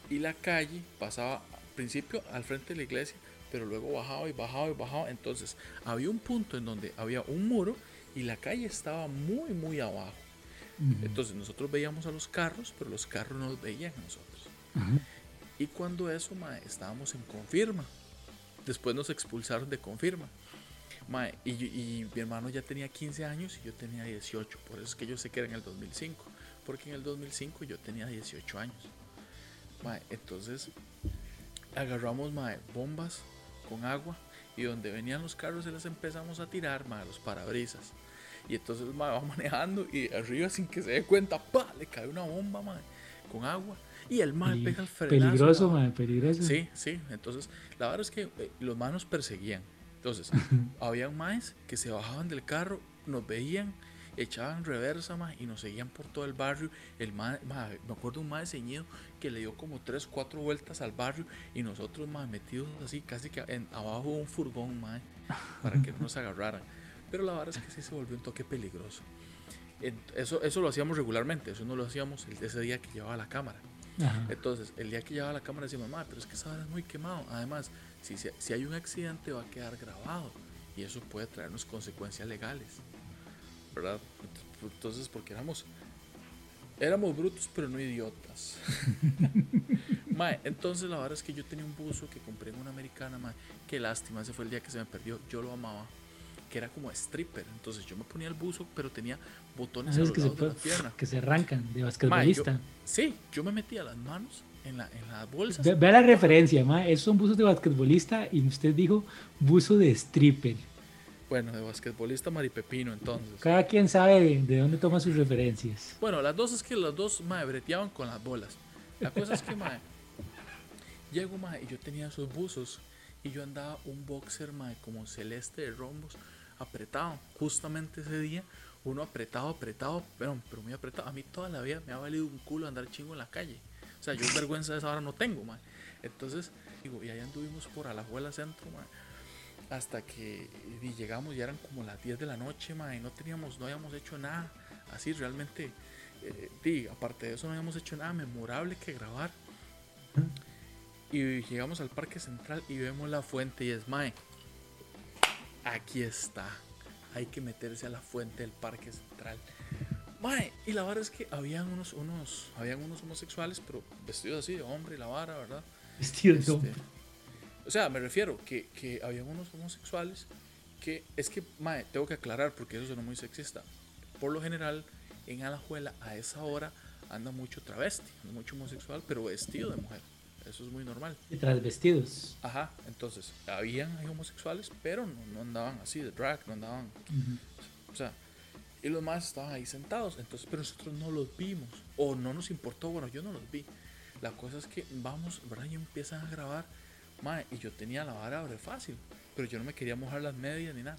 y la calle pasaba al principio al frente de la iglesia, pero luego bajaba y bajaba y bajaba. Entonces había un punto en donde había un muro y la calle estaba muy, muy abajo. Entonces nosotros veíamos a los carros, pero los carros nos veían a nosotros. Y cuando eso, mae, estábamos en confirma. Después nos expulsaron de confirma. Mae, y, y, mi hermano ya tenía 15 años y yo tenía 18. Por eso es que yo sé que era en el 2005. Porque en el 2005 yo tenía 18 años. Mae, entonces agarramos mae, bombas con agua y donde venían los carros se las empezamos a tirar, mae, los parabrisas. Y entonces mae, va *laughs* manejando y arriba sin que se dé cuenta, ¡pa! le cae una bomba mae, con agua y el mal pega el frenazo. Peligroso, mae, peligroso. Sí, sí. Entonces, la verdad es que eh, los manos perseguían. Entonces, *laughs* habían maes que se bajaban del carro, nos veían, echaban reversa más y nos seguían por todo el barrio. El mae, me acuerdo un mae ceñido que le dio como tres, cuatro vueltas al barrio y nosotros más metidos así, casi que en, abajo de un furgón, mae, para que no nos agarraran. Pero la verdad es que sí se volvió un toque peligroso. Eso, eso lo hacíamos regularmente, eso no lo hacíamos ese día que llevaba la cámara. Entonces, el día que llevaba la cámara decía, mamá, pero es que esa hora es muy quemado. Además, si, si, hay un accidente va a quedar grabado y eso puede traernos consecuencias legales. ¿Verdad? Entonces, porque éramos, éramos brutos, pero no idiotas. *laughs* mae, entonces, la verdad es que yo tenía un buzo que compré en una americana, mae. Qué lástima, ese fue el día que se me perdió. Yo lo amaba que era como stripper. Entonces yo me ponía el buzo, pero tenía botones a los que lados se, de la pierna. Que se arrancan de basquetbolista. sí, yo me metía las manos en la, en la bolsa. Ve, la referencia, ma. Esos son buzos de basquetbolista y usted dijo buzo de stripper. Bueno, de basquetbolista maripepino, entonces. Cada quien sabe de, dónde toma sus referencias. Bueno, las dos es que los dos, mae, breteaban con las bolas. La cosa es que, *laughs* mae, llego, mae, y yo tenía esos buzos y yo andaba un boxer, mae, como celeste de rombos, apretado. Justamente ese día, uno apretado, apretado, pero, pero muy apretado. A mí toda la vida me ha valido un culo andar chingo en la calle. O sea, yo vergüenza de esa hora no tengo, mae. Entonces, digo, y ahí anduvimos por Alajuela Centro, mae. Hasta que llegamos, ya eran como las 10 de la noche, mae, no teníamos, no habíamos hecho nada. Así realmente, eh, aparte de eso, no habíamos hecho nada memorable que grabar. Y llegamos al Parque Central y vemos la fuente y es, mae, aquí está. Hay que meterse a la fuente del Parque Central. Mae, y la verdad es que habían unos, unos, habían unos homosexuales, pero vestidos así de hombre, la vara, ¿verdad? Vestidos de este, hombre. O sea, me refiero que, que habían unos homosexuales que, es que, mae, tengo que aclarar porque eso suena muy sexista. Por lo general, en Alajuela, a esa hora, anda mucho travesti, mucho homosexual, pero vestido de mujer. Eso es muy normal. Y transvestidos. Ajá, entonces, habían homosexuales, pero no, andaban así de drag, no andaban. O sea, y los más estaban ahí sentados, entonces, pero nosotros no los vimos, o no nos importó, bueno, yo no los vi. La cosa es que vamos, ¿verdad? Y empiezan a grabar, y yo tenía la vara abre fácil, pero yo no me quería mojar las medias ni nada,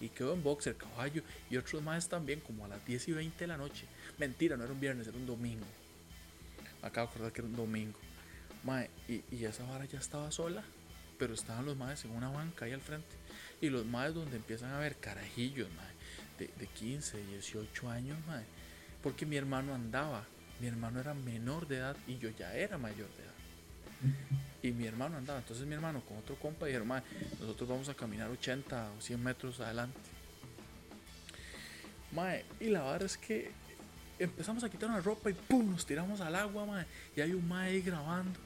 y quedó en boxer, caballo, y otros más también, como a las 10 y 20 de la noche. Mentira, no era un viernes, era un domingo. acabo de acordar que era un domingo. Y, y, esa vara ya estaba sola, pero estaban los maes en una banca ahí al frente. Y los maes donde empiezan a ver carajillos, mae, de, de 15, 18 años, mae. Porque mi hermano andaba, mi hermano era menor de edad y yo ya era mayor de edad. Y mi hermano andaba, entonces mi hermano con otro compa dijeron, mae, nosotros vamos a caminar 80 o 100 metros adelante. Mae, y la verdad es que empezamos a quitar una ropa y pum, nos tiramos al agua, mae. Y hay un mae ahí grabando.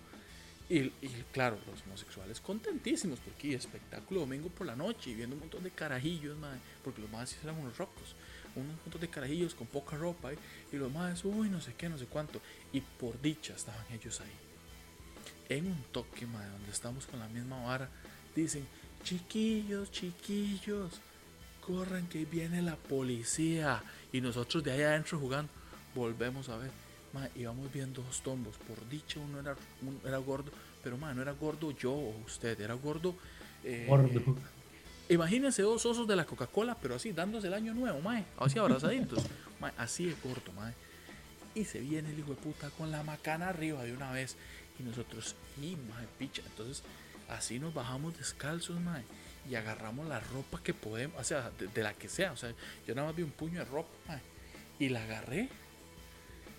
Y, claro, los homosexuales contentísimos porque espectáculo domingo por la noche y viendo un montón de carajillos, madre, porque los más eran unos rocos, un montón de carajillos con poca ropa y los más, uy, no sé qué, no sé cuánto. Y por dicha estaban ellos ahí. En un toque, madre, donde estamos con la misma vara, dicen, chiquillos, chiquillos, corran que viene la policía. Y nosotros de ahí adentro jugando, volvemos a ver íbamos viendo dos tombos. Por dicha, uno era, era gordo, pero no era gordo yo o usted, era gordo. Eh, gordo. imagínense dos osos de la Coca-Cola, pero así, dándose el año nuevo, mae, así abrazaditos. *laughs* mae, así de mae. Y se viene el hijo de puta con la macana arriba de una vez. Y nosotros, y mae, picha. Entonces, Así nos bajamos descalzos, mae. Y agarramos la ropa que podemos, o sea, de, la que sea. O sea, yo nada más vi un puño de ropa, mae. Y la agarré,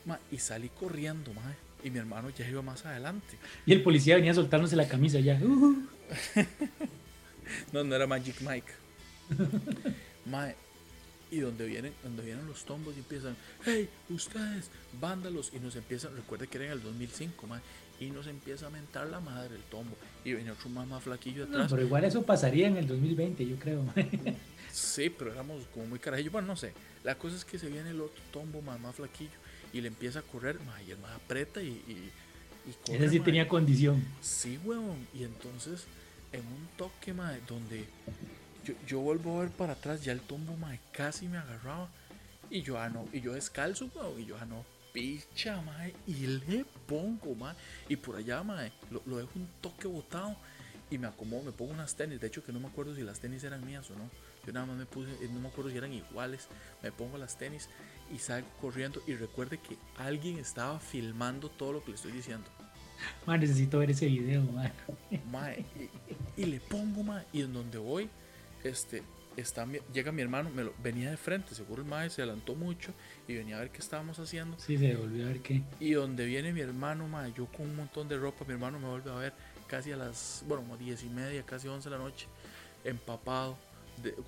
mae, y salí corriendo, mae. Y mi hermano ya iba más adelante. Y el policía venía soltándose la camisa ya. *laughs* no, no era Magic Mike. *laughs* mae, y donde vienen, donde vienen los tombos y empiezan, hey, ustedes, vándalos, y nos empiezan, recuerde que era en el 2005, mae, y nos empieza a mentar la madre el tombo. Y venía otro más, más flaquillo atrás. pero igual eso pasaría en el 2020, yo creo. sí, pero éramos como muy carajillos. Bueno, no sé. La cosa es que se viene el otro tombo más, más flaquillo y le empieza a correr, y el más aprieta y, y, corre. Ese sí tenía condición. Sí, weón. Y entonces, en un toque, mae, donde yo, yo, vuelvo a ver para atrás, ya el tombo, casi me agarraba. Y yo, ah, no. Y yo descalzo, weón. Y yo, ah, no picha, mae, y le pongo, mae, y por allá, mae, lo, dejo un toque botado y me acomodo, me pongo unas tenis, de hecho que no me acuerdo si las tenis eran mías o no, yo nada más me puse, eh, no me acuerdo si eran iguales, me pongo las tenis y salgo corriendo y recuerde que alguien estaba filmando todo lo que le estoy diciendo. Mae, necesito ver ese video, mae. mae y, y, le pongo, mae, y en donde voy, este, llega mi hermano, me lo, venía de frente, seguro el maestro se adelantó mucho y venía a ver qué estábamos haciendo. Sí, se volvió a ver qué. Y donde viene mi hermano, ma, yo con un montón de ropa, mi hermano me vuelve a ver casi a las, bueno, como 10 y media, casi 11 de la noche, empapado,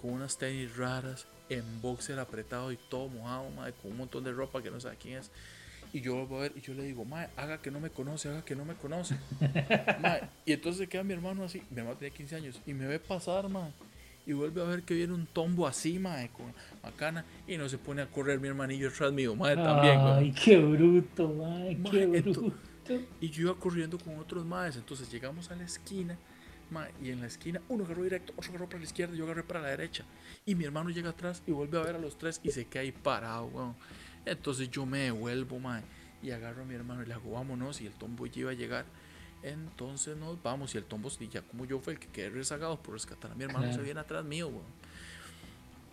con unas tenis raras, en boxer apretado y todo mojado, ma, con un montón de ropa que no sabe quién es. Y yo vuelvo a ver y yo le digo, ma, haga que no me conoce, haga que no me conoce. *laughs* y entonces queda mi hermano así, mi hermano tiene 15 años, y me ve pasar, ma y vuelve a ver que viene un tombo así, mae, con macana, y no se pone a correr mi hermanillo atrás mío, mae, también. Ay, qué bruto, mae, qué bruto. y yo iba corriendo con otros maes, entonces llegamos a la esquina, mae, y en la esquina uno agarró directo, otro agarró para la izquierda, yo agarré para la derecha, y mi hermano llega atrás y vuelve a ver a los tres y se queda ahí parado, weón. Entonces yo me devuelvo, mae, y agarro a mi hermano y le hago, vámonos, y el tombo ya iba a llegar. Entonces nos vamos y el tombo, ya como yo fue el que quedé rezagado por rescatar a mi hermano, se viene atrás mío,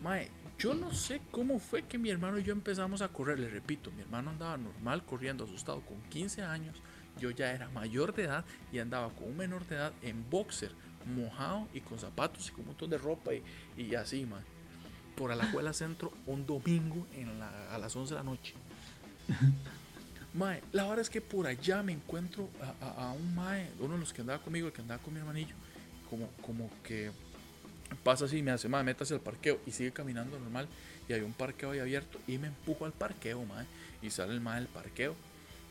Mae, yo no sé cómo fue que mi hermano y yo empezamos a correr. Le repito, mi hermano andaba normal corriendo, asustado, con 15 años. Yo ya era mayor de edad y andaba con un menor de edad en boxer, mojado y con zapatos y con un montón de ropa y, y así, mae. Por Alajuela Centro un domingo en la, a las 11 de la noche. *laughs* Mae, la verdad es que por allá me encuentro a, un mae, uno de los que andaba conmigo, el que andaba con mi hermanillo, como, como que pasa así, me hace, mae, métase al parqueo y sigue caminando normal. Y hay un parqueo ahí abierto y me empujo al parqueo, mae, y sale el mae del parqueo.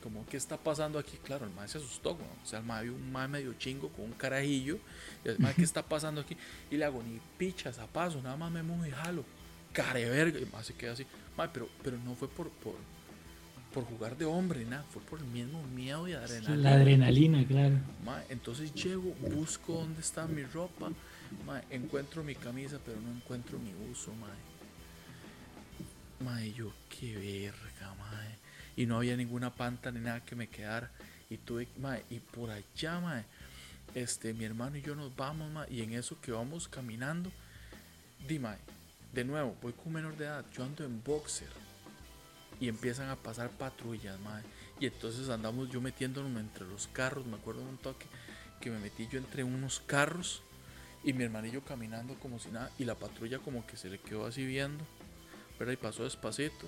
Como, ¿qué está pasando aquí? Claro, el mae se asustó, o sea, el mae vio un mae medio chingo con un carajillo. Y el mae, ¿qué está pasando aquí? Y le hago, ni pichas a paso, nada más me muevo y jalo. Care verga. Y mae se queda así, mae, pero, pero no fue por por jugar de hombre, nada, fue por el mismo miedo y adrenalina. La adrenalina, claro. entonces llego, busco dónde está mi ropa, encuentro mi camisa, pero no encuentro mi uso, mae. yo qué verga, mae. Y no había ninguna panta ni nada que me quedara. Y tuve, y por allá, este, mi hermano y yo nos vamos, y en eso que vamos caminando, di, de nuevo, voy con menor de edad, yo ando en boxer y empiezan a pasar patrullas, madre. Y entonces andamos yo metiéndonos entre los carros, me acuerdo de un toque que me metí yo entre unos carros y mi hermanillo caminando como si nada y la patrulla como que se le quedó así viendo, pero ahí pasó despacito.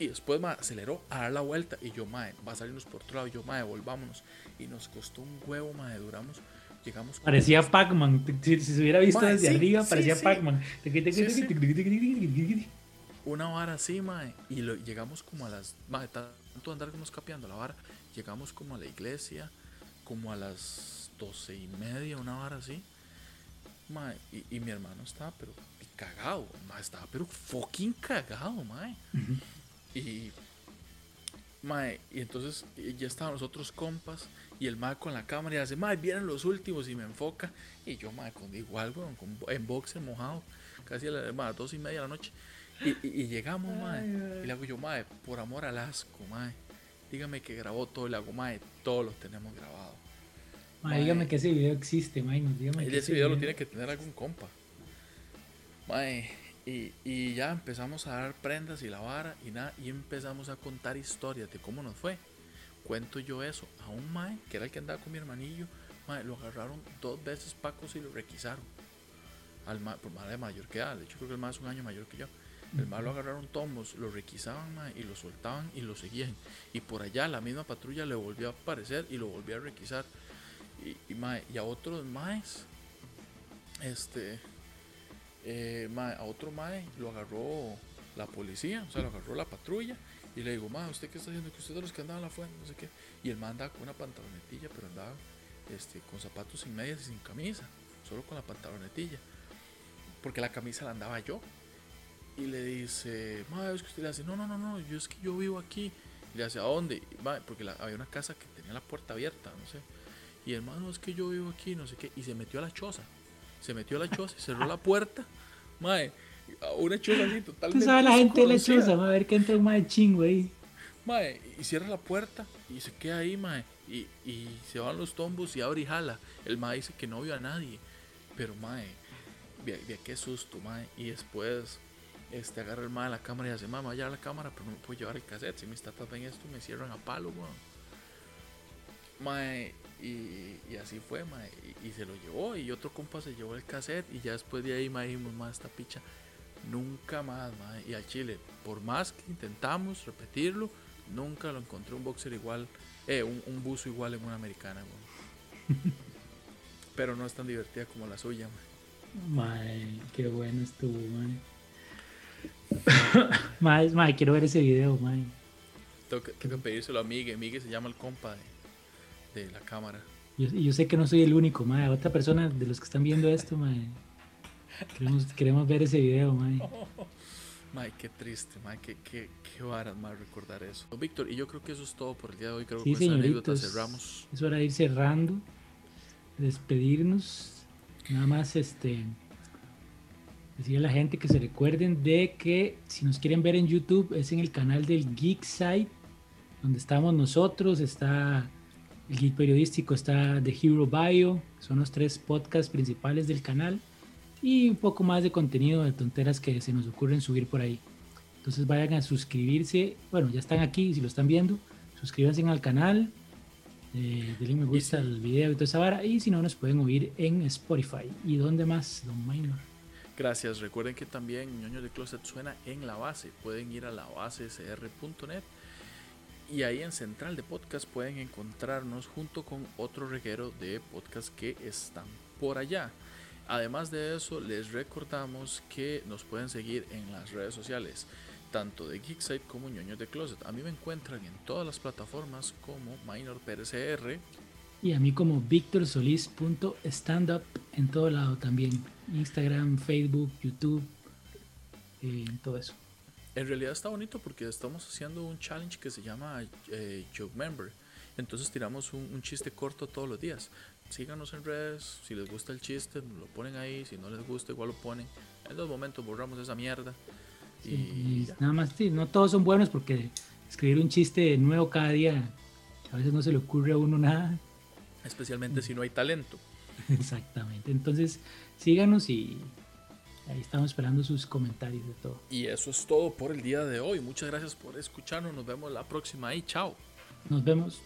Y después ma, aceleró a dar la vuelta y yo, mae, va a salirnos por otro lado. Y yo, mae, volvámonos. Y nos costó un huevo, mae, duramos llegamos. Parecía Pac-Man. Si, se hubiera visto desde arriba, parecía Pac-Man una vara así, mae, y lo, llegamos como a las, mae, tanto andar como capeando la vara, llegamos como a la iglesia, como a las doce y media, una vara así, mae, y, mi hermano estaba, pero cagado, mae, estaba, pero fucking cagado, mae, y, mae, y entonces ya estaban los otros compas, y el mae con la cámara y hace, mae, vienen los últimos, y me enfoca, y yo, mae, con igual, weón, en boxer mojado, casi a las dos y media de la noche, y, llegamos, mae. Y le hago yo, mae, por amor al asco, mae. Dígame que grabó todo el hago, mae. Todos los tenemos grabados. Mae, dígame que ese video existe, mae. Dígame que ese video, lo tiene que tener algún compa. Mae. Y, y, ya empezamos a dar prendas y la vara y nada. Y empezamos a contar historias de cómo nos fue. Cuento yo eso a un mae, que era el que andaba con mi hermanillo, Mae, lo agarraron dos veces Pacos y lo requisaron. Al ma, por madre mayor que edad. De hecho, creo que el más es un año mayor que yo. El mal lo agarraron tomos, lo requisaban y lo soltaban y lo seguían. Y por allá la misma patrulla le volvió a aparecer y lo volvió a requisar. Y, a otros maes, este, eh, a otro mae lo agarró la policía, o sea, lo agarró la patrulla. Y le digo, mae, ¿usted qué está haciendo? Que usted de los que andaban fuente, no sé qué. Y el man andaba con una pantalonetilla, pero andaba este, con zapatos sin medias y sin camisa, solo con la pantalonetilla. Porque la camisa la andaba yo. Y le dice, madre, es que usted le hace, no, no, no, no, yo es que yo vivo aquí. Y le hace, ¿a dónde? Mae, porque la- había una casa que tenía la puerta abierta, no sé. Y el no, es que yo vivo aquí, no sé qué. Y se metió a la choza. Se metió a la choza y cerró la puerta. A una choza así Tú totalmente. sabes la gente de la choza, va a ver que entra un mae chingo ahí. Mae, y cierra la puerta y se queda ahí, mae. Y, y se van los tombos y abre y jala. El mae dice que no vio a nadie. Pero, mae, vea, qué susto, mae. Y después este, agarra el mae la cámara y dice, mamá, ya la cámara, pero no me puedo llevar el cassette. Si mis tatas ven esto, me cierran a palo, weón. Mae, y, así fue, mae. Y, se lo llevó. Y otro compa se llevó el cassette. Y ya después de ahí, mae, dijimos, mae, esta picha. Nunca más, mae. Y al Chile, por más que intentamos repetirlo, nunca lo encontré un boxer igual, eh, un, un buzo igual en una americana, weón. *laughs* Pero no es tan divertida como la suya, mae. Mae, qué bueno estuvo, mae. *laughs* mae, mae, quiero ver ese video, mae. Tengo que, tengo que pedírselo a Migue. Migue se llama el compa de, de la cámara. Yo, yo sé que no soy el único, mae. Otra persona de los que están viendo esto, mae. Queremos, queremos ver ese video, mae. *laughs* Mae, qué triste, mae, qué, qué, qué varas, mae, recordar eso. Víctor, y yo creo que eso es todo por el día de hoy. Creo Sí, que con anécdota cerramos. Es hora de ir cerrando, despedirnos. Nada más este decirle a la gente que se recuerden de que si nos quieren ver en YouTube es en el canal del Geek Site, donde estamos nosotros, está el Geek Periodístico, está The Hero Bio, son los tres podcasts principales del canal y un poco más de contenido de tonteras que se nos ocurren subir por ahí. Entonces vayan a suscribirse, bueno, ya están aquí, si lo están viendo, suscríbanse al canal, eh, denle me gusta al video y toda esa vara. Y si no, nos pueden oír en Spotify. ¿Y dónde más, Don Minor? Gracias. Recuerden que también ñoño de Closet suena en la base. Pueden ir a la base cr.net y ahí en Central de Podcast pueden encontrarnos junto con otro reguero de podcast que están por allá. Además de eso, les recordamos que nos pueden seguir en las redes sociales, tanto de Geekside como ñoños de Closet. A mí me encuentran en todas las plataformas como Minor PRCR. Y a mí como victorsolis.standup en todo lado también. Instagram, Facebook, YouTube, eh, todo eso. En realidad está bonito porque estamos haciendo un challenge que se llama eh, Joke Member. Entonces tiramos un, un chiste corto todos los días. Síganos en redes, si les gusta el chiste, lo ponen ahí, si no les gusta igual lo ponen. En dos momentos borramos esa mierda. Sí, Y y nada más, sí, no todos son buenos porque escribir un chiste nuevo cada día, a veces no se le ocurre a uno nada. Especialmente si no hay talento. Exactamente. Entonces, síganos y ahí estamos esperando sus comentarios de todo. Y eso es todo por el día de hoy. Muchas gracias por escucharnos. Nos vemos la próxima y chao. Nos vemos.